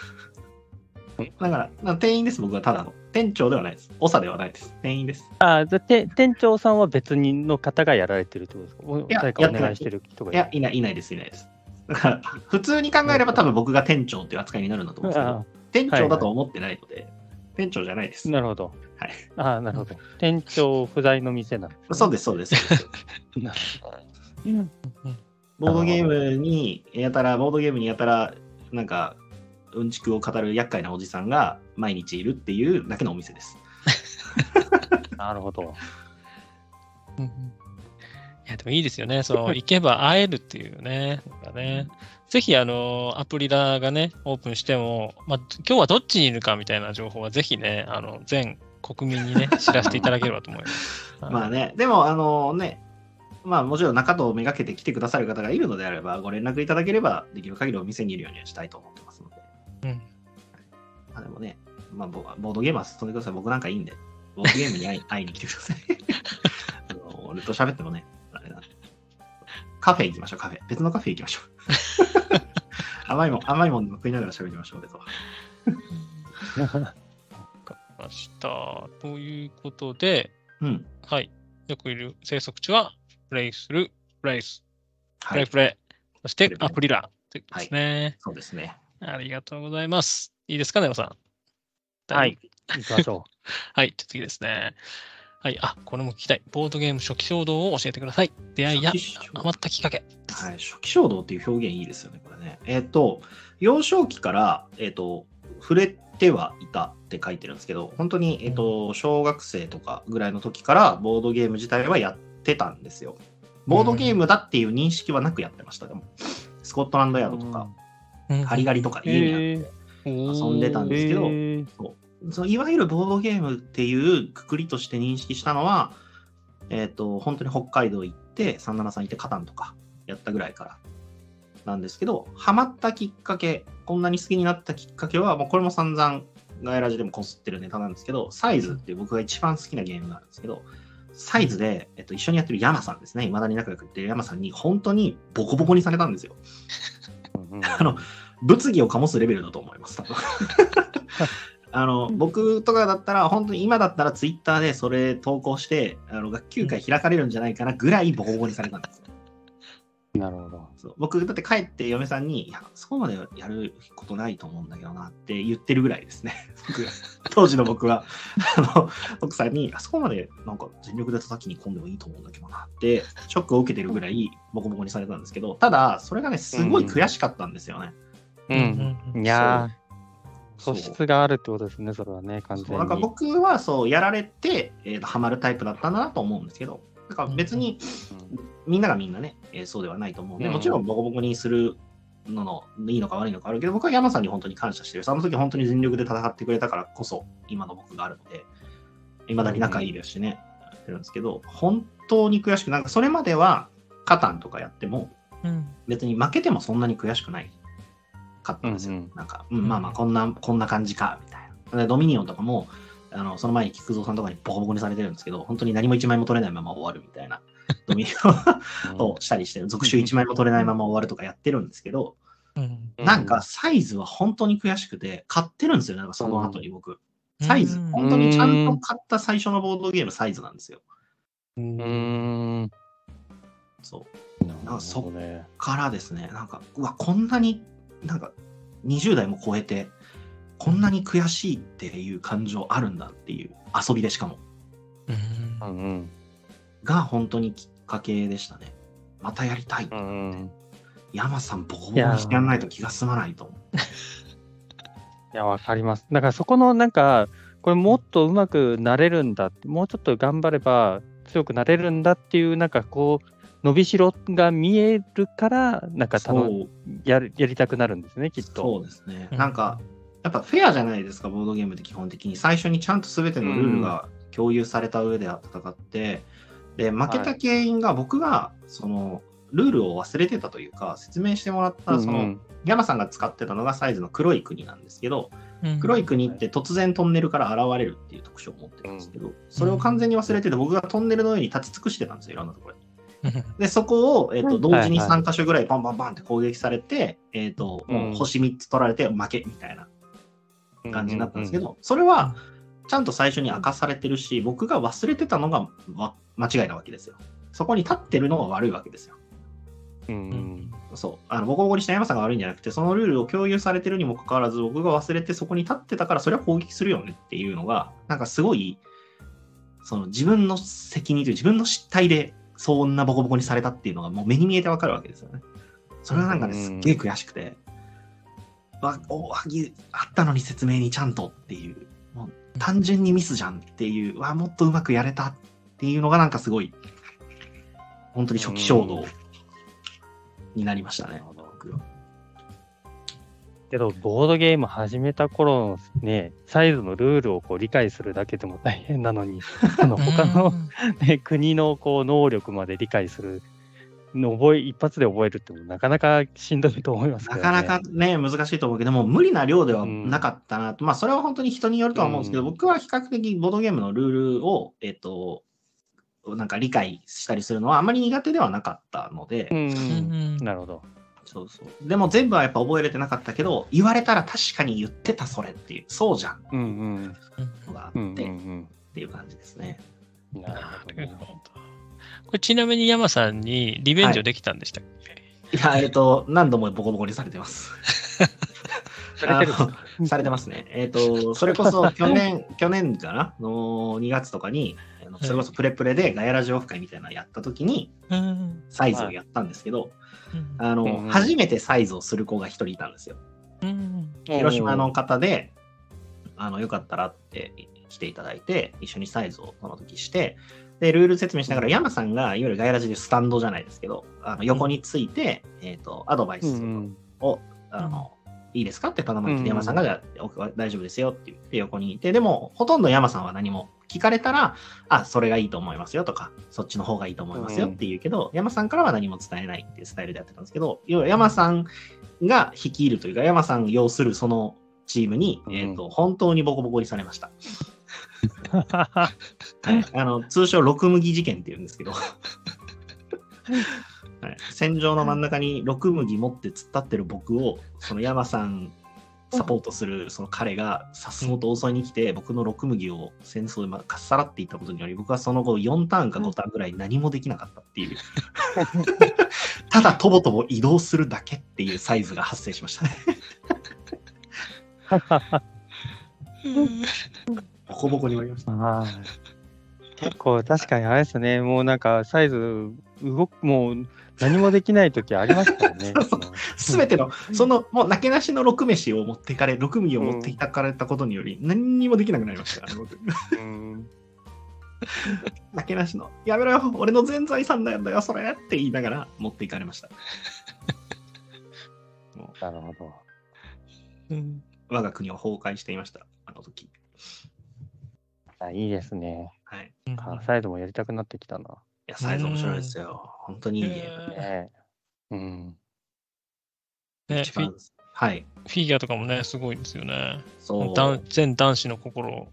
だから、な店員です、僕はただの。店長ではないです。長ではないです。店員です。あじゃ店長さんは別人の方がやられてるってことですか？誰かお願いしてる人がいや、いない、いないです、いないです。だから、普通に考えれば多分僕が店長っていう扱いになるんだと思うんですけどあ、店長だと思ってないので、店長じゃないです。なるほど。はい。ああ、なるほど。店長不在の店なんですね、そうです、そうです。そうですなるほど。ボードゲームにやたら、ボードゲームにやたら、なんか、うんちくを語る厄介なおじさんが毎日いるっていうだけのお店です。なるほど。うんいや、でもいいですよね。その、行けば会えるっていうね。なんかねぜひ、あの、アプリラがね、オープンしても、まあ、今日はどっちにいるかみたいな情報は、ぜひね、あの、全国民にね、知らせていただければと思います。まあね、でも、あのね、まあもちろん中とめがけて来てくださる方がいるのであれば、ご連絡いただければ、できる限りお店にいるようにはしたいと思ってますので。うん。まあでもね、まあボボードゲームは進んでください。僕なんかいいんで、ボードゲームに会い 会いに来てください。あの俺と喋ってもね、あれなんでカフェ行きましょう、カフェ。別のカフェ行きましょう。甘いもん、甘いもん食いながら喋りましょう、別は。わかりました。ということで、うん。はい。よくいる生息地は、プレイする、プレイス、プはい。レイプレイ、そしてアプリラということですね。そうですね。ありがとうございます。いいですか、ネオさん？はい。行きましょ はい、じゃあ次ですね。はい、あ、これも聞きたい。ボードゲーム初期衝動を教えてください。出会いや初期衝動ハマったきっかけ。はい、初期衝動っていう表現いいですよね、これね。えっ、と、幼少期から、えっ、と、触れてはいたって書いてるんですけど、本当に、えっ、と、小学生とかぐらいの時から、ボードゲーム自体はやってたんですよ。ボードゲームだっていう認識はなくやってました、でも。スコットランドヤードとか、ハリガリとか家にあって、遊んでたんですけどへーそのいわゆるボードゲームっていうくくりとして認識したのは、えっ、と、本当に北海道行って、373行って、カタンとかやったぐらいから。なんですけど、ハマったきっかけ、こんなに好きになったきっかけは、もうこれも散々、ガイラジでもこすってるネタなんですけど、サイズっていう僕が一番好きなゲームがあるんですけど、サイズで、えっと、一緒にやってる山さんですね、未だに仲良くやってる山さんに、本当にボコボコにされたんですよ。あの物議を醸すレベルだと思います、多分 あの僕とかだったら、本当に今だったらツイッターでそれ投稿して、あの学級会開かれるんじゃないかなぐらいボコボコにされたんですよ。なるほど。そう僕、だって帰って嫁さんに、いや、そこまでやることないと思うんだけどなって言ってるぐらいですね。当時の僕は、あの奥さんに、あそこまでなんか全力で叩きに込んでもいいと思うんだけどなって、ショックを受けてるぐらいボコボコにされたんですけど、ただ、それがね、すごい悔しかったんですよね。うん。いやー、素質があるってことですね、それはね、完全に。そうなんか僕はそうやられて、えーとハマるタイプだったんだなと思うんですけど、だから別にみんながみんなね、えーそうではないと思うんで、うん。もちろんボコボコにするののいいのか悪いのかあるけど、僕は山さんに本当に感謝してる。その時本当に全力で戦ってくれたからこそ、今の僕があるので、いまだに仲いいですしね、やってるんですけど、本当に悔しく、なんかそれまでは、カタンとかやっても、うん。別に負けてもそんなに悔しくないかったんですよ。うんうんなんか、うん、まあまあこんな、こんな感じか、みたいな。でドミニオンとかも、あのその前に菊蔵さんとかにボコボコにされてるんですけど、本当に何も1枚も取れないまま終わるみたいな、ドミニオンをしたりして、続集1枚も取れないまま終わるとかやってるんですけど、うんなんかサイズは本当に悔しくて、買ってるんですよ、なんかその後に僕。サイズ、うん本当にちゃんと買った最初のボードゲームサイズなんですよ。ううんーん。そう。なあそるほどね。からですね、なんか、うわ、こんなに、なんか、20代も超えて、こんなに悔しいっていう感情あるんだっていう、遊びでしかも、うんうんうん。が本当にきっかけでしたね。またやりたい。うんうん。山さんボコボコにしてやんないと気が済まないと思う。いや、わかります。だからそこのなんか、これもっとうまくなれるんだもうちょっと頑張れば強くなれるんだっていう、なんかこう、伸びしろが見えるから、なんか楽そうやるやりたくなるんですね、きっと。そうですね。うんなんか、やっぱフェアじゃないですか、ボードゲームって基本的に。最初にちゃんと全てのルールが共有された上で戦って、で、負けた原因が僕が、その、ルールを忘れてたというか、説明してもらった、その、うん山さんが使ってたのがサイズの黒い国なんですけど、うん黒い国って突然トンネルから現れるっていう特徴を持ってるんですけど、それを完全に忘れてて、僕がトンネルの上に立ち尽くしてたんですよ、いろんなところに。で、そこを、えっとうん同時にはいはい3箇所ぐらいバンバンバンって攻撃されて、えっともう星3つ取られて負けみたいな感じになったんですけど、それはちゃんと最初に明かされてるし、僕が忘れてたのがわ間違いなわけですよ。そこに立ってるのが悪いわけですよ。うんうんそう。あの、ボコボコにした山さんが悪いんじゃなくて、そのルールを共有されてるにもかかわらず、僕が忘れてそこに立ってたから、それは攻撃するよねっていうのが、なんかすごい、その自分の責任という自分の失態で、そんなボコボコにされたっていうのがもう目に見えてわかるわけですよね。それはなんかね、すっげえ悔しくて、わ、お、はぎあったのに説明にちゃんとっていう、もう単純にミスじゃんっていう、わ、もっとうまくやれたっていうのがなんかすごい、本当に初期衝動になりましたね。僕はけど、ボードゲーム始めた頃のね、サイズのルールをこう理解するだけでも大変なのに、あの他の、ね、国のこう能力まで理解するの覚え、一発で覚えるってもなかなかしんどいと思いますね。なかなかね、難しいと思うけども、無理な量ではなかったなと、まあ、それは本当に人によるとは思うんですけど、うん。僕は比較的ボードゲームのルールを、えっ、と、なんか理解したりするのはあまり苦手ではなかったので、うん。ううんん。なるほど。そうそう。でも全部はやっぱ覚えれてなかったけど、言われたら確かに言ってたそれっていう、そうじゃんうんうん。のがあうんって、っうんていう感じですね。うん。なるなほど。これちなみに山さんにリベンジをできたんでしたっけ、いや、えっ、と、何度もボコボコにされてます。されてるされてますね。えっ、と、それこそ去年、去年かな？の2月とかに、あのそれこそプレプレでガヤラジオフ会みたいなのやった時に、うん。サイズをやったんですけど、うん。あの、初めてサイズをする子が一人いたんですよ。うん。広島の方で、あの、よかったらって来ていただいて、一緒にサイズをその時して、で、ルール説明しながら、山さんがいわゆるガヤラジでスタンドじゃないですけど、あの横について、えっ、と、アドバイスんを、あの、いいですか？って頼まれて、うん山さんが、じゃあお大丈夫ですよって言って横にいて、でも、ほとんど山さんは何も聞かれたら、あ、それがいいと思いますよとか、そっちの方がいいと思いますよって言うけど、山さんからは何も伝えないっていうスタイルでやってたんですけど、要は山さんが率いるというか、山さん要するそのチームに、うん。えっ、と、本当にボコボコにされました。はい、あの通称、六麦事件っていうんですけど、はい、戦場の真ん中に六麦持って突っ立ってる僕を、その山さんサポートするその彼がさっそうと襲いに来て、僕の六麦を戦争でまあかっさらっていったことにより、僕はその後4ターンか5ターンぐらい何もできなかったっていう、ただとぼとぼ移動するだけっていうサイズが発生しましたね。ボコボコに割りました。結構確かにあれですね、もうなんかサイズ動く、もう何もできない時ありますからね。すべての、その、もう、なけなしの六飯を持っていかれ、六味を持っていたかれたことにより、何にもできなくなりました なけなしの、やめろよ、俺の全財産だよ、それって言いながら持っていかれました。もなるほど。うんう我が国を崩壊していました、あの時。あいいですね。はい。カーサイドもやりたくなってきたな。いや、サイズ面白いですよ。本当にいいゲーム。ねうん。ねはい。フィギュアとかもね、すごいんですよね。そう。男全男子の心を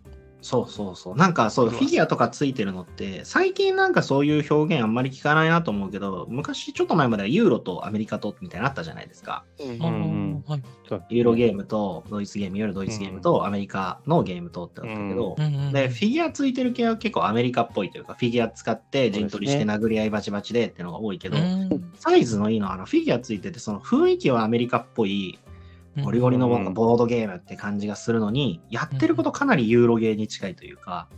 そうそうそう。なんかそう、フィギュアとかついてるのって、最近なんかそういう表現あんまり聞かないなと思うけど、昔ちょっと前まではユーロとアメリカとみたいなのあったじゃないですか。うんユーロゲームとドイツゲーム、いわゆるドイツゲームとアメリカのゲームとってあったけど、うんうんで、フィギュアついてる系は結構アメリカっぽいというか、フィギュア使って陣取りして殴り合いバチバチでっていうのが多いけど、うん。サイズのいいのはあのフィギュアついてて、その雰囲気はアメリカっぽい、ゴリゴリのうんボードゲームって感じがするのに、やってることかなりユーロゲーに近いというか、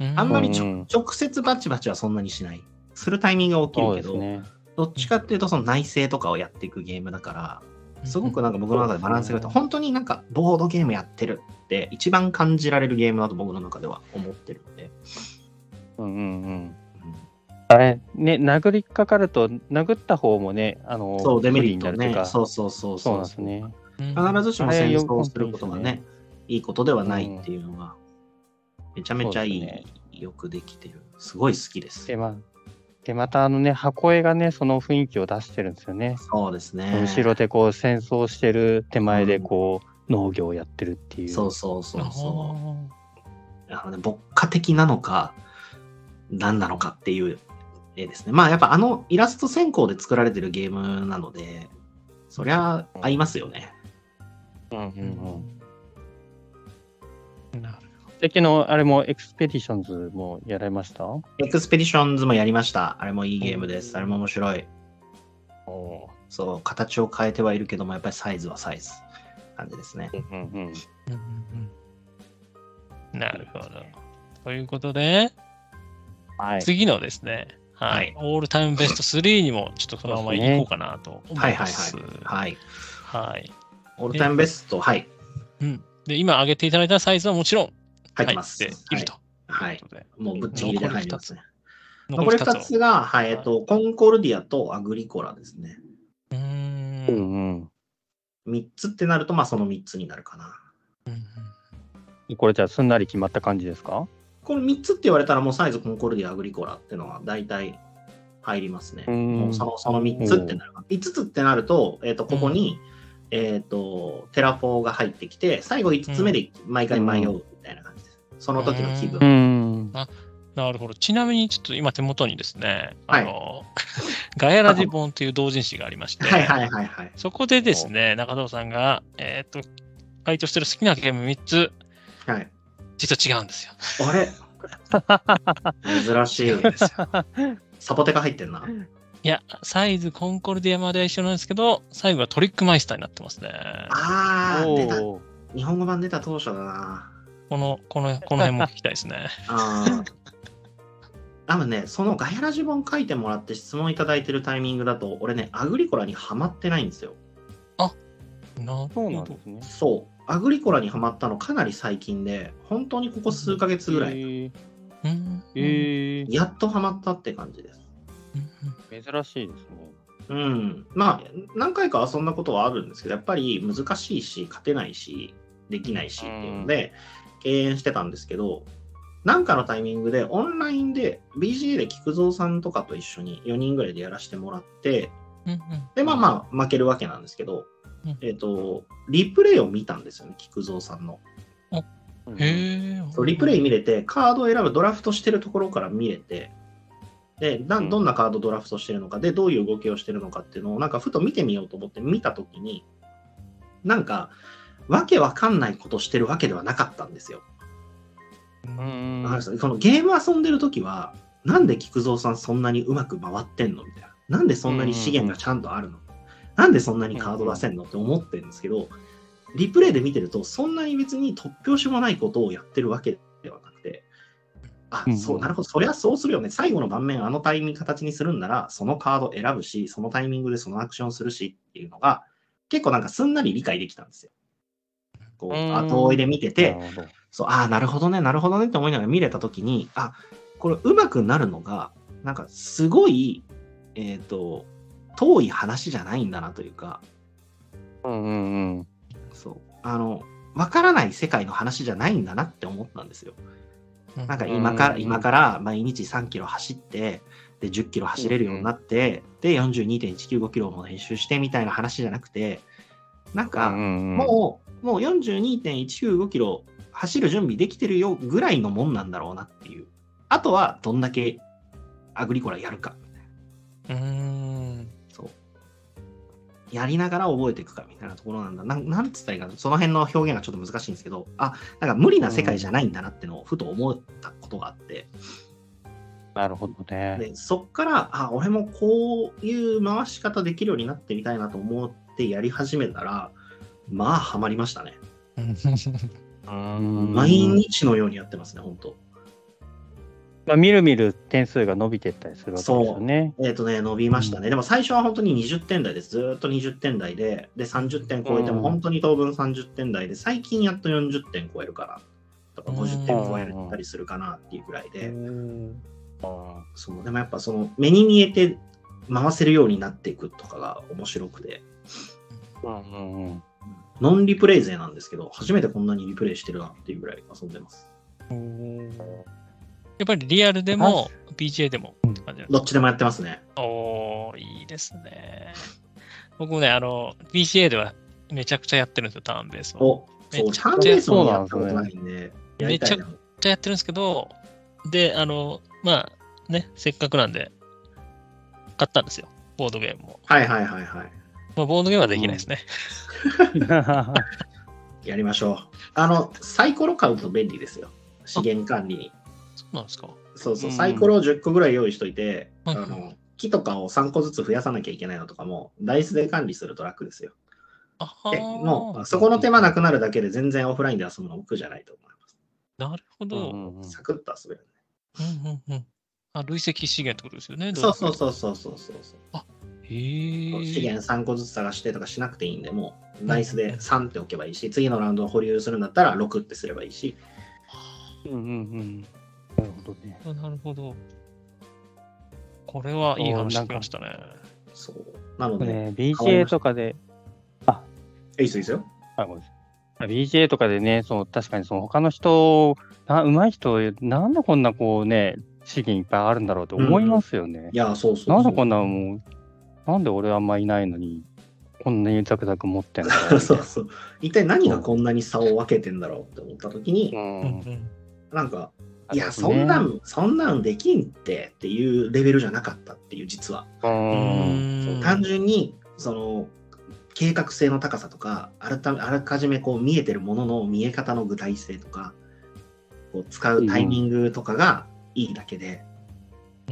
うんあんまりちょ、うん直接バチバチはそんなにしない。するタイミングが起きるけど、ね。どっちかっていうとその内政とかをやっていくゲームだから、すごくなんか僕の中でバランスが良くて、うん本当になんかボードゲームやってるって一番感じられるゲームだと僕の中では思ってるんで。うんうんうん。うんあれ、ね、殴りかかると、殴った方もね、あの、そう、デメリットね。そうそうそうそうそうなんですね。必ずしも戦争することがね、いいことではないっていうのが、めちゃめちゃいい、そうですよくできてる。すごい好きです。で、まで、またあのね、箱絵がね、その雰囲気を出してるんですよね。そうですね。後ろでこう戦争してる手前でこう、農業をやってるっていう。そうそうそうあそう。あのね、牧歌的なのか、何なのかっていう絵ですね。まあやっぱあのイラスト先行で作られてるゲームなので、そりゃ合いますよね。うんうんうん。ーなる最近のあれもエクスペディションズもやられました？エクスペディションズもやりました。あれもいいゲームです。あれも面白い。そう、形を変えてはいるけども、やっぱりサイズはサイズ。感じですね。うんうんうん。うんうんうんなるほど。ということで、はい。次のですね、ははいい、オールタイムベスト3にもちょっとそのまま行こうかなと思はいいはいます。はい。はい。はい。オールタイムベスト、はい。うん。で、今挙げていただいたサイズはもちろん入ってます。いると。はい。もうぶっちぎりで入りますね。残残り2り二つが、はい、えっと、コンコルディアとアグリコラですね。うーんうんうん。3つってなると、まあその3つになるかな。うんこれじゃあすんなり決まった感じですか？この3つって言われたら、もうサイズコンコルディア、アグリコラっていうのは大体入りますね。うんもうそのその3つってなる。5つってなると、えっと、ここに、えっと、テラフォーが入ってきて、最後5つ目で毎回迷うみたいな感じです。その時の気分。うん。なるほど。ちなみに、ちょっと今手元にですね、はいあの、ガヤラジ本という同人誌がありまして、はいはいはいはい。そこでですね、中藤さんが、えっ、と、回答してる好きなゲーム3つ、はい。実は違うんですよ。あれ？珍しい。ですよ。サポテカ入ってんな。いや、サイズ、コンコルディアまでは一緒なんですけど、最後はトリックマイスターになってますね。あー、出た。日本語版出た当初だな。この、この、この辺も聞きたいですね。あー多分ね、そのガヤラジ本書いてもらって質問いただいてるタイミングだと、俺ね、アグリコラにはまってないんですよ。なるそうほど。なんですね。そう。アグリコラにはまったのかなり最近で、本当にここ数ヶ月ぐらい、えーうんえーやっとはまったって感じです。うん珍しいですね。うん。まあ、何回か遊んだことはあるんですけど、やっぱり難しいし、勝てないし、できないしっていうので、敬遠してたんですけど、なんかのタイミングでオンラインで BGA で菊蔵さんとかと一緒に4人ぐらいでやらせてもらって、うんうんで、まあまあ負けるわけなんですけど、うんえっ、と、リプレイを見たんですよね、菊蔵さんの。うんへえ。リプレイ見れて、カードを選ぶドラフトしてるところから見れて、でどんなカードドラフトしてるのか、で、どういう動きをしてるのかっていうのを、なんかふと見てみようと思って見たときに、なんか、わけわかんないことしてるわけではなかったんですよ。うんこのゲーム遊んでるときは、なんで菊蔵さんそんなにうまく回ってんのみたいな。なんでそんなに資源がちゃんとあるの、なんでそんなにカード出せんのって思ってるんですけど、リプレイで見てると、そんなに別に突拍子もないことをやってるわけあう、んそう、なるほど、そりゃそうするよね。最後の盤面、あのタイミング形にするんなら、そのカード選ぶし、そのタイミングでそのアクションするしっていうのが、結構なんかすんなり理解できたんですよ。こう、うん後追いで見てて、そう、ああ、なるほどね、なるほどねって思いながら見れたときに、あこれ、うまくなるのが、なんか、すごい、えっ、と、遠い話じゃないんだなというか、うんうんうん。そう、あの、わからない世界の話じゃないんだなって思ったんですよ。なんか今から、うん今から毎日3キロ走って、で、10キロ走れるようになって、で、42.195キロも練習してみたいな話じゃなくて、なんか、もう、もう42.195キロ走る準備できてるよぐらいのもんなんだろうなっていう。あとは、どんだけアグリコラやるか。うーん。やりながら覚えていくかみたいなところなんだ。なんなんつったらいいかな。その辺の表現がちょっと難しいんですけど、あ、なんか無理な世界じゃないんだなってのをふと思ったことがあって、なるほどね。でそっから、あ、俺もこういう回し方できるようになってみたいなと思ってやり始めたら、まあ、ハマりましたね。うん毎日のようにやってますね、本当まあ、みるみる点数が伸びていったりするわけですよね。えっ、とね、伸びましたね。でも最初は本当に20点台です。ずーっと20点台で、で、30点超えてもうん本当に当分30点台で、最近やっと40点超えるかな。とか50点超えたりするかなっていうぐらいで、うんそうでもやっぱその目に見えて回せるようになっていくとかが面白くて、うんうんうんノンリプレイ勢なんですけど、初めてこんなにリプレイしてるなっていうぐらい遊んでます。やっぱりリアルでも PGA でもって感じなんどっちでもやってますね。おー、いいですね。僕もね、あの、PGA ではめちゃくちゃやってるんですよ、ターンベースを。お、そう、めちゃチャンベースもやったことないんで、やりたいな。めちゃやってるんですけど、で、あの、まあ、ね、せっかくなんで、買ったんですよ、ボードゲームも。はいはいはいはい。まあ、ボードゲームはできないですね。やりましょう。あの、サイコロ買うと便利ですよ。資源管理に。そうなんですか？そうそう、うんサイコロを10個ぐらい用意しといて、はいあの木とかを3個ずつ増やさなきゃいけないのとかも、ダイスで管理すると楽ですよ。あではもう、そこの手間なくなるだけで全然オフラインで遊ぶの苦じゃないと思います。なるほど。うんうんうんサクッと遊べる、うんうん。あ、累積資源ってことですよね。そうそうそうそうそうそうそう。へえ。資源3個ずつ探してとかしなくていいんで、もうダイスで3って置けばいいし、次のラウンドを保留するんだったら6ってすればいいし、うんうんうん。なるほどね。あなるほど。これはいい話聞きましたね。そう。なので、ね、BGA とかで、いいっすよいいっすよ。あ、ごめんなさい。BGA とかでね、その確かにその他の人、な上手い人、なんでこんなこうね、資源いっぱいあるんだろうと思いますよね。いや、そうそうそう。なんでこんなもう、なんで俺あんまいないのに、こんなにザクザク持ってんだろう そうそう。一体何がこんなに差を分けてんだろうって思ったときに、う。うんんなんか、いや、そんなん、そんなんできんってっていうレベルじゃなかったっていう、実は。単純に、その、計画性の高さとか、あらたあらかじめこう見えてるものの見え方の具体性とか、こう使うタイミングとかがいいだけで、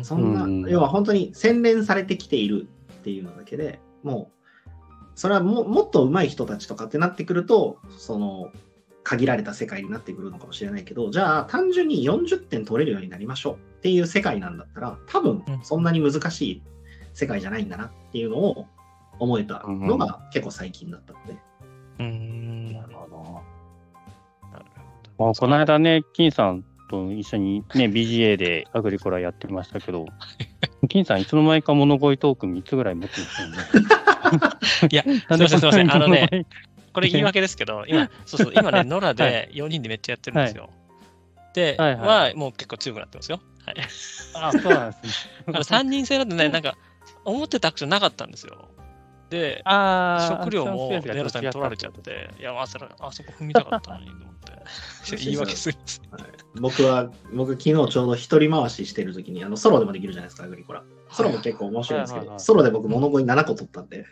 そんな、うん。要は本当に洗練されてきているっていうのだけでもう、それはももっと上手い人たちとかってなってくると、その、限られた世界になってくるのかもしれないけど、じゃあ単純に40点取れるようになりましょうっていう世界なんだったら、多分うんそんなに難しい世界じゃないんだなっていうのを思えたのが結構最近だったので。うん。なるほど。この間ね、金さんと一緒にね、BGA でアグリコラやってましたけど、金さんいつの間にか物乞いトーク3つぐらい持ってますよね。いや、すいませんすいませんあのね、ね、これ言い訳ですけど、今、そうそう、今ね、ノラで4人でめっちゃやってるんですよ。で、はいはいは、もう結構強くなってますよ。はい。あ、そうなんですね。あの3人制だとね、なんか、思ってたアクションなかったんですよ。で、食料もネロさんに取られちゃっ違て、いや、あそれあそこ踏みたかったのにと思って。言い訳するんです。はい僕は、僕昨日ちょうど一人回ししてるときに、あのソロでもできるじゃないですか、アグリコラ。ソロも結構面白いんですけど、ソロで僕物乞い7個取ったんで、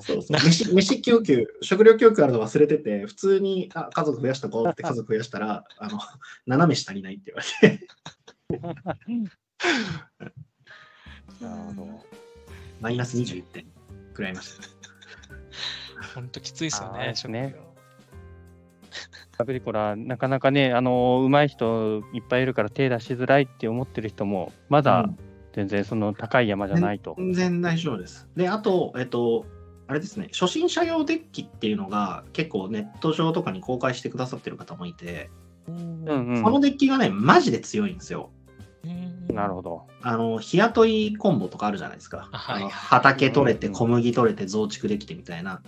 そうそう。飯飯供給、食料供給あるの忘れてて、普通にあ家族増やしたこうって家族増やしたら、あの、斜め下にないって言われて、なるほど。マイナス21点くらいました。本当きついですよね、食ね。料。アグリコラ、なかなかね、あの上手い人いっぱいいるから手出しづらいって思ってる人も、まだうん全然その高い山じゃないと。全然大丈夫です。で、あと、えっと、あれですね、初心者用デッキっていうのが結構ネット上とかに公開してくださってる方もいて、うんうんうんこのデッキがね、マジで強いんですよ。なるほど。あの、日雇いコンボとかあるじゃないですか。あはい畑取れて、うん小麦取れて、増築できてみたいな。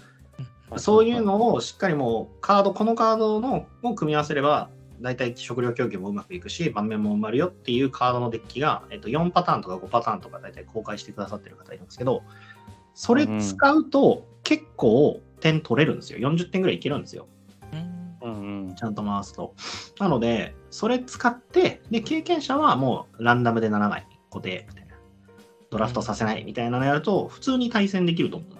そういうのをしっかりもう、カード、このカードのを組み合わせれば、大体食料供給もうまくいくし、盤面も埋まるよっていうカードのデッキが、えっと、4パターンとか5パターンとか大体公開してくださってる方いるんですけど、それ使うと結構点取れるんですよ。40点ぐらいいけるんですよ。うんうんちゃんと回すと。なので、それ使って、で、経験者はもうランダムで7枚固定みたいな。ドラフトさせないみたいなのやると、普通に対戦できると思うんで。うん。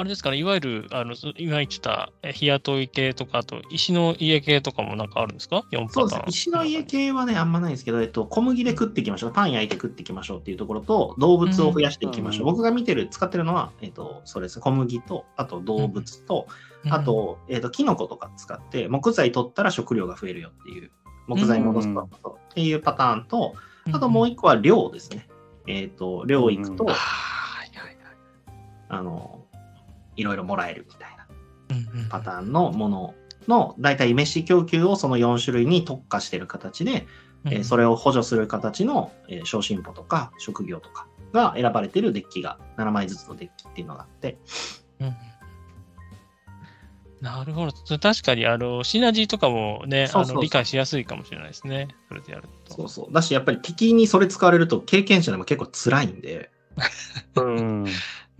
あれですかね、いわゆる、あの今言ってたえ日雇い系とか、あと石の家系とかもなんかあるんですか ?4 パターン。そうですね。石の家系はね、あんまないんですけど、えっと、小麦で食っていきましょう。パン焼いて食っていきましょうっていうところと、動物を増やしていきましょう。うん僕が見てる、使ってるのは、えっと、そうです。小麦と、あと動物と、うん、あと、えっと、キノコとか使って、木材取ったら食料が増えるよっていう、木材戻すと、っていうパターンと、うん、あともう一個は量ですね。えっ、と、量行くと、あの、いろいろもらえるみたいなパターンのものの、だいたい飯供給をその4種類に特化してる形で、えーそれを補助する形の、えー昇進歩とか職業とかが選ばれてるデッキが7枚ずつのデッキっていうのがあって、うんなるほど。確かに、あの、シナジーとかもね、そうそうそうあの理解しやすいかもしれないですね。それでやると。そうそう。だし、やっぱり敵にそれ使われると経験者でも結構辛いんで、うん。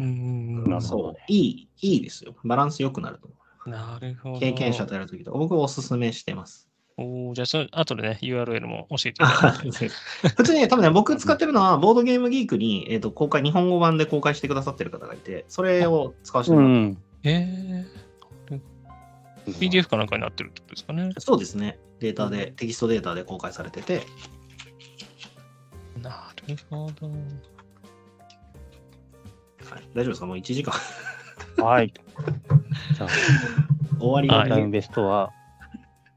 うんうんうん。なるほどそう、いい、いいですよ。バランス良くなると思なるほど。う。経験者とやるときとか、僕はおすすめしてます。おーじゃあそれ、後でね、URL も教えていただいて。普通にね、多分ね、僕使ってるのは、ボードゲームギークに、えー、と公開、日本語版で公開してくださってる方がいて、それを使わせてうもらっん。えー、PDF かなんかになってるってことですかねて。。そうですね。データで、テキストデータで公開されてて、なるほど。はい、大丈夫ですか？もう1時間はい。じゃあ、終わりが、はいタイムベストは、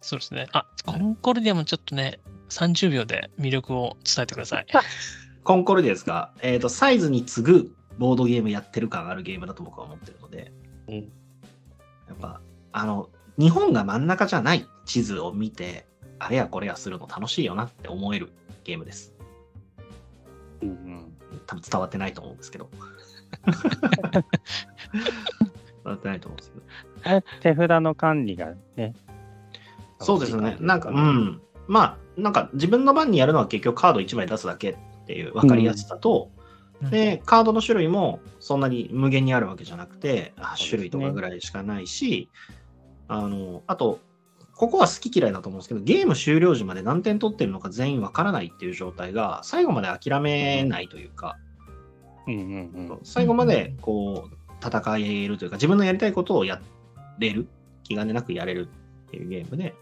そうですね。あ、コンコルディアもちょっとね、30秒で魅力を伝えてください。コンコルディアですか、えー、とサイズに次ぐボードゲームやってる感あるゲームだと僕は思ってるので、うんやっぱ、あの、日本が真ん中じゃない地図を見て、あれやこれやするの楽しいよなって思えるゲームです。うんうん多分伝わってないと思うんですけど。伝わってないと思うんですけど。手札の管理がね。そうですね。なんか、うん。まあ、なんか自分の番にやるのは結局カード1枚出すだけっていう分かりやすさと、で、カードの種類もそんなに無限にあるわけじゃなくて、8種類とかぐらいしかないし、あの、あと、ここは好き嫌いだと思うんですけど、ゲーム終了時まで何点取ってるのか全員わからないっていう状態が、最後まで諦めないというか、うんうんうん。最後までこう戦えるというか、自分のやりたいことをやれる、気兼ねなくやれるっていうゲームで、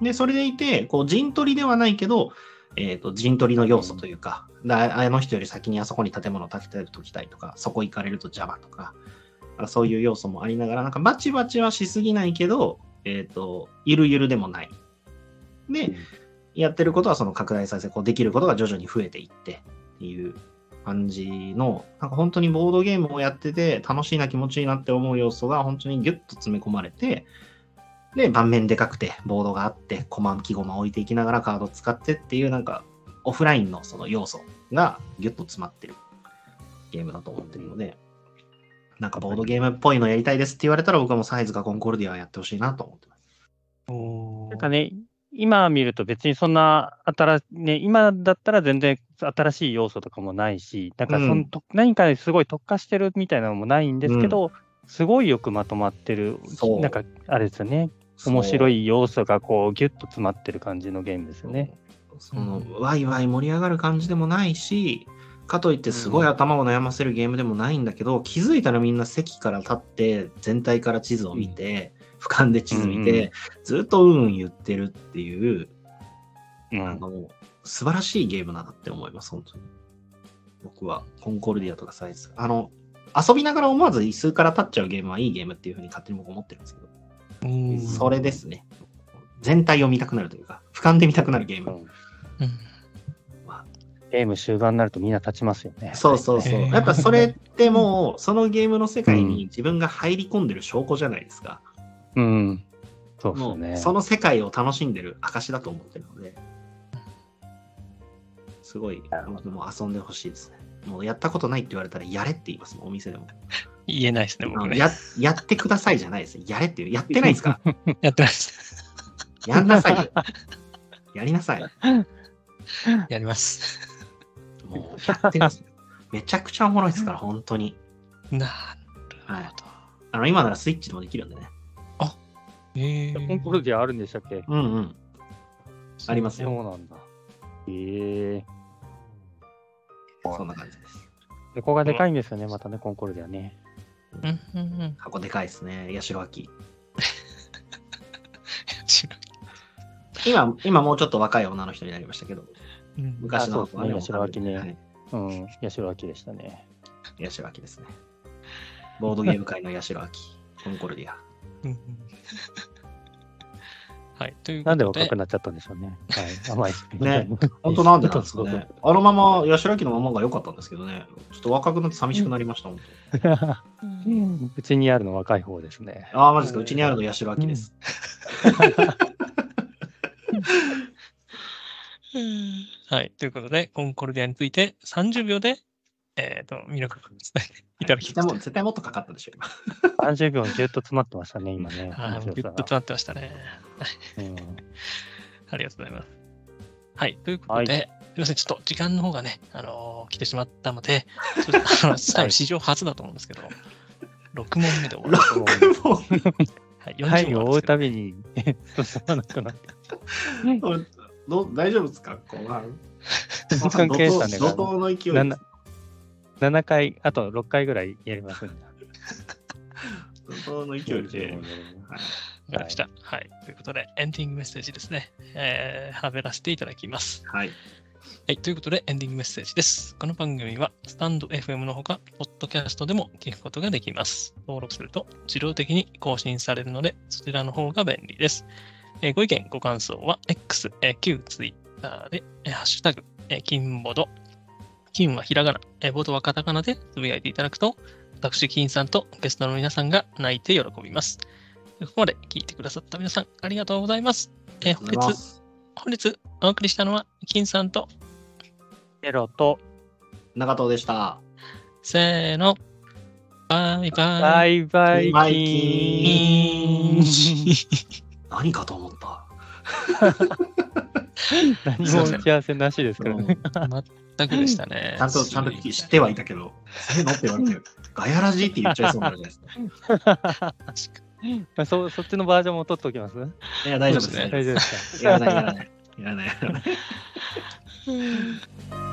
で、それでいて、こう陣取りではないけど、えっ、と、陣取りの要素というか、だあの人より先にあそこに建物を建てておきたいとか、そこ行かれると邪魔とか、そういう要素もありながら、なんかバチバチはしすぎないけど、えっ、と、ゆるゆるでもない。で、やってることはその拡大させ、こうできることが徐々に増えていってっていう感じの、なんか本当にボードゲームをやってて楽しいな気持ちいいなって思う要素が本当にギュッと詰め込まれて、で、盤面でかくて、ボードがあって、コマ、木駒置いていきながらカード使ってっていう、なんか、オフラインのその要素がギュッと詰まってるゲームだと思ってるので、なんかボードゲームっぽいのやりたいですって言われたら僕はもうサイズかコンコルディアやってほしいなと思ってます。おなんかね、今見ると別にそんな新しね、今だったら全然新しい要素とかもないし、なんかその、うんと何かすごい特化してるみたいなのもないんですけど、すごいよくまとまってるなんかあれですよね、面白いい要素がこうギュッと詰まってる感じのゲームですよね。その、ワイワイ盛り上がる感じでもないし、かといってすごい頭を悩ませるゲームでもないんだけど、気づいたらみんな席から立って、全体から地図を見て、俯瞰で地図見て、ずっとうんうん言ってるっていう、うん。なんかもう素晴らしいゲームだなって思います、本当に。僕は、コンコルディアとかサイズ。あの、遊びながら思わず椅子から立っちゃうゲームはいいゲームっていうふうに勝手に僕思ってるんですけど、ーそれですね。全体を見たくなるというか、俯瞰で見たくなるゲーム。うんうんゲーム終盤になるとみんな立ちますよね。そうそうそう。やっぱそれってもう、そのゲームの世界に自分が入り込んでる証拠じゃないですか。うん。そうですもう、よね。その世界を楽しんでる証だと思ってるので、すごい、僕も遊んでほしいですね。もうやったことないって言われたら、やれって言いますもん、お店でも。言えないですね、僕ね。ややってくださいじゃないです。やれっていう。やってないですか？やってないです。やんなさいよ。やりなさい。やります。もうやってます。めちゃくちゃおもろいですから、本当に。なるほど。あの、今ならスイッチでもできるんでね。あ、えコンコルディアあるんでしたっけ？うんうん。ありますそよ。うなんだ。へえそんな感じです。横がでかいんですよね、またね、コンコルディアね。うんうんうん。箱でかいですね。八代秋。知らん今、今もうちょっと若い女の人になりましたけど、うん昔の方は八代秋ねはいうん、八代秋でしたね。八代秋ですね。ボードゲーム界の八代秋。コンコルディア。はい。というなんで若くなっちゃったんでしょうね。はい、甘い。ね 本当なんでなんですかね。あのまま八代秋のままが良かったんですけどね。ちょっと若くなって寂しくなりました、本当。うちにあるの若い方ですね。ああ、マジですか？うちにあるの八代秋です。はい。ということで、コンコルディアについて30秒で、えっ、と、魅力を伝えていただきまし絶対も絶対もっとかかったでしょ、今。30秒にぎゅっと詰まってましたね、今ね。ぎゅっと詰まってましたね。うんありがとうございます。はい。ということで、はすみません。ちょっと時間の方がね、あのー来てしまったので、ちょっとあの多分史上初だと思うんですけど、6問目で終わる。もうはい。40はい、追うたびに 進まなくなって。大丈夫ですか？後半。時間計算で怒涛の勢いです。7, 7回、あと6回ぐらいやりますんで。の勢いで。はいわかりました。はい。ということで、エンディングメッセージですね。えー、喋らせていただきます。はい。はい。ということで、エンディングメッセージです。この番組は、スタンド FM のほか、ポッドキャストでも聞くことができます。登録すると、自動的に更新されるので、そちらの方が便利です。えーご意見、ご感想は、X、えー旧 Twitter で、えーハッシュタグ、えー金ボド、金はひらがな、えーボドはカタカナでつぶやいていただくと、私、金さんとゲストの皆さんが泣いて喜びます。ここまで聞いてくださった皆さん、ありがとうございます。え本日、す本日お送りしたのは、金さんと、エロと、長藤でした。せーの、バイバイ。バイバイバイキン。何かと思った。何も打ち合わせなしですからね。全くでしたね。ちゃんと、ちゃんと知ってはいたけど、せーのって言われて、ガヤラジって言っちゃいそうになるじゃないですか。ま あそそっちのバージョンも取っておきます？いや、大丈夫です。ね大丈夫ですか？やらない、やらない。やらない、やらない。うん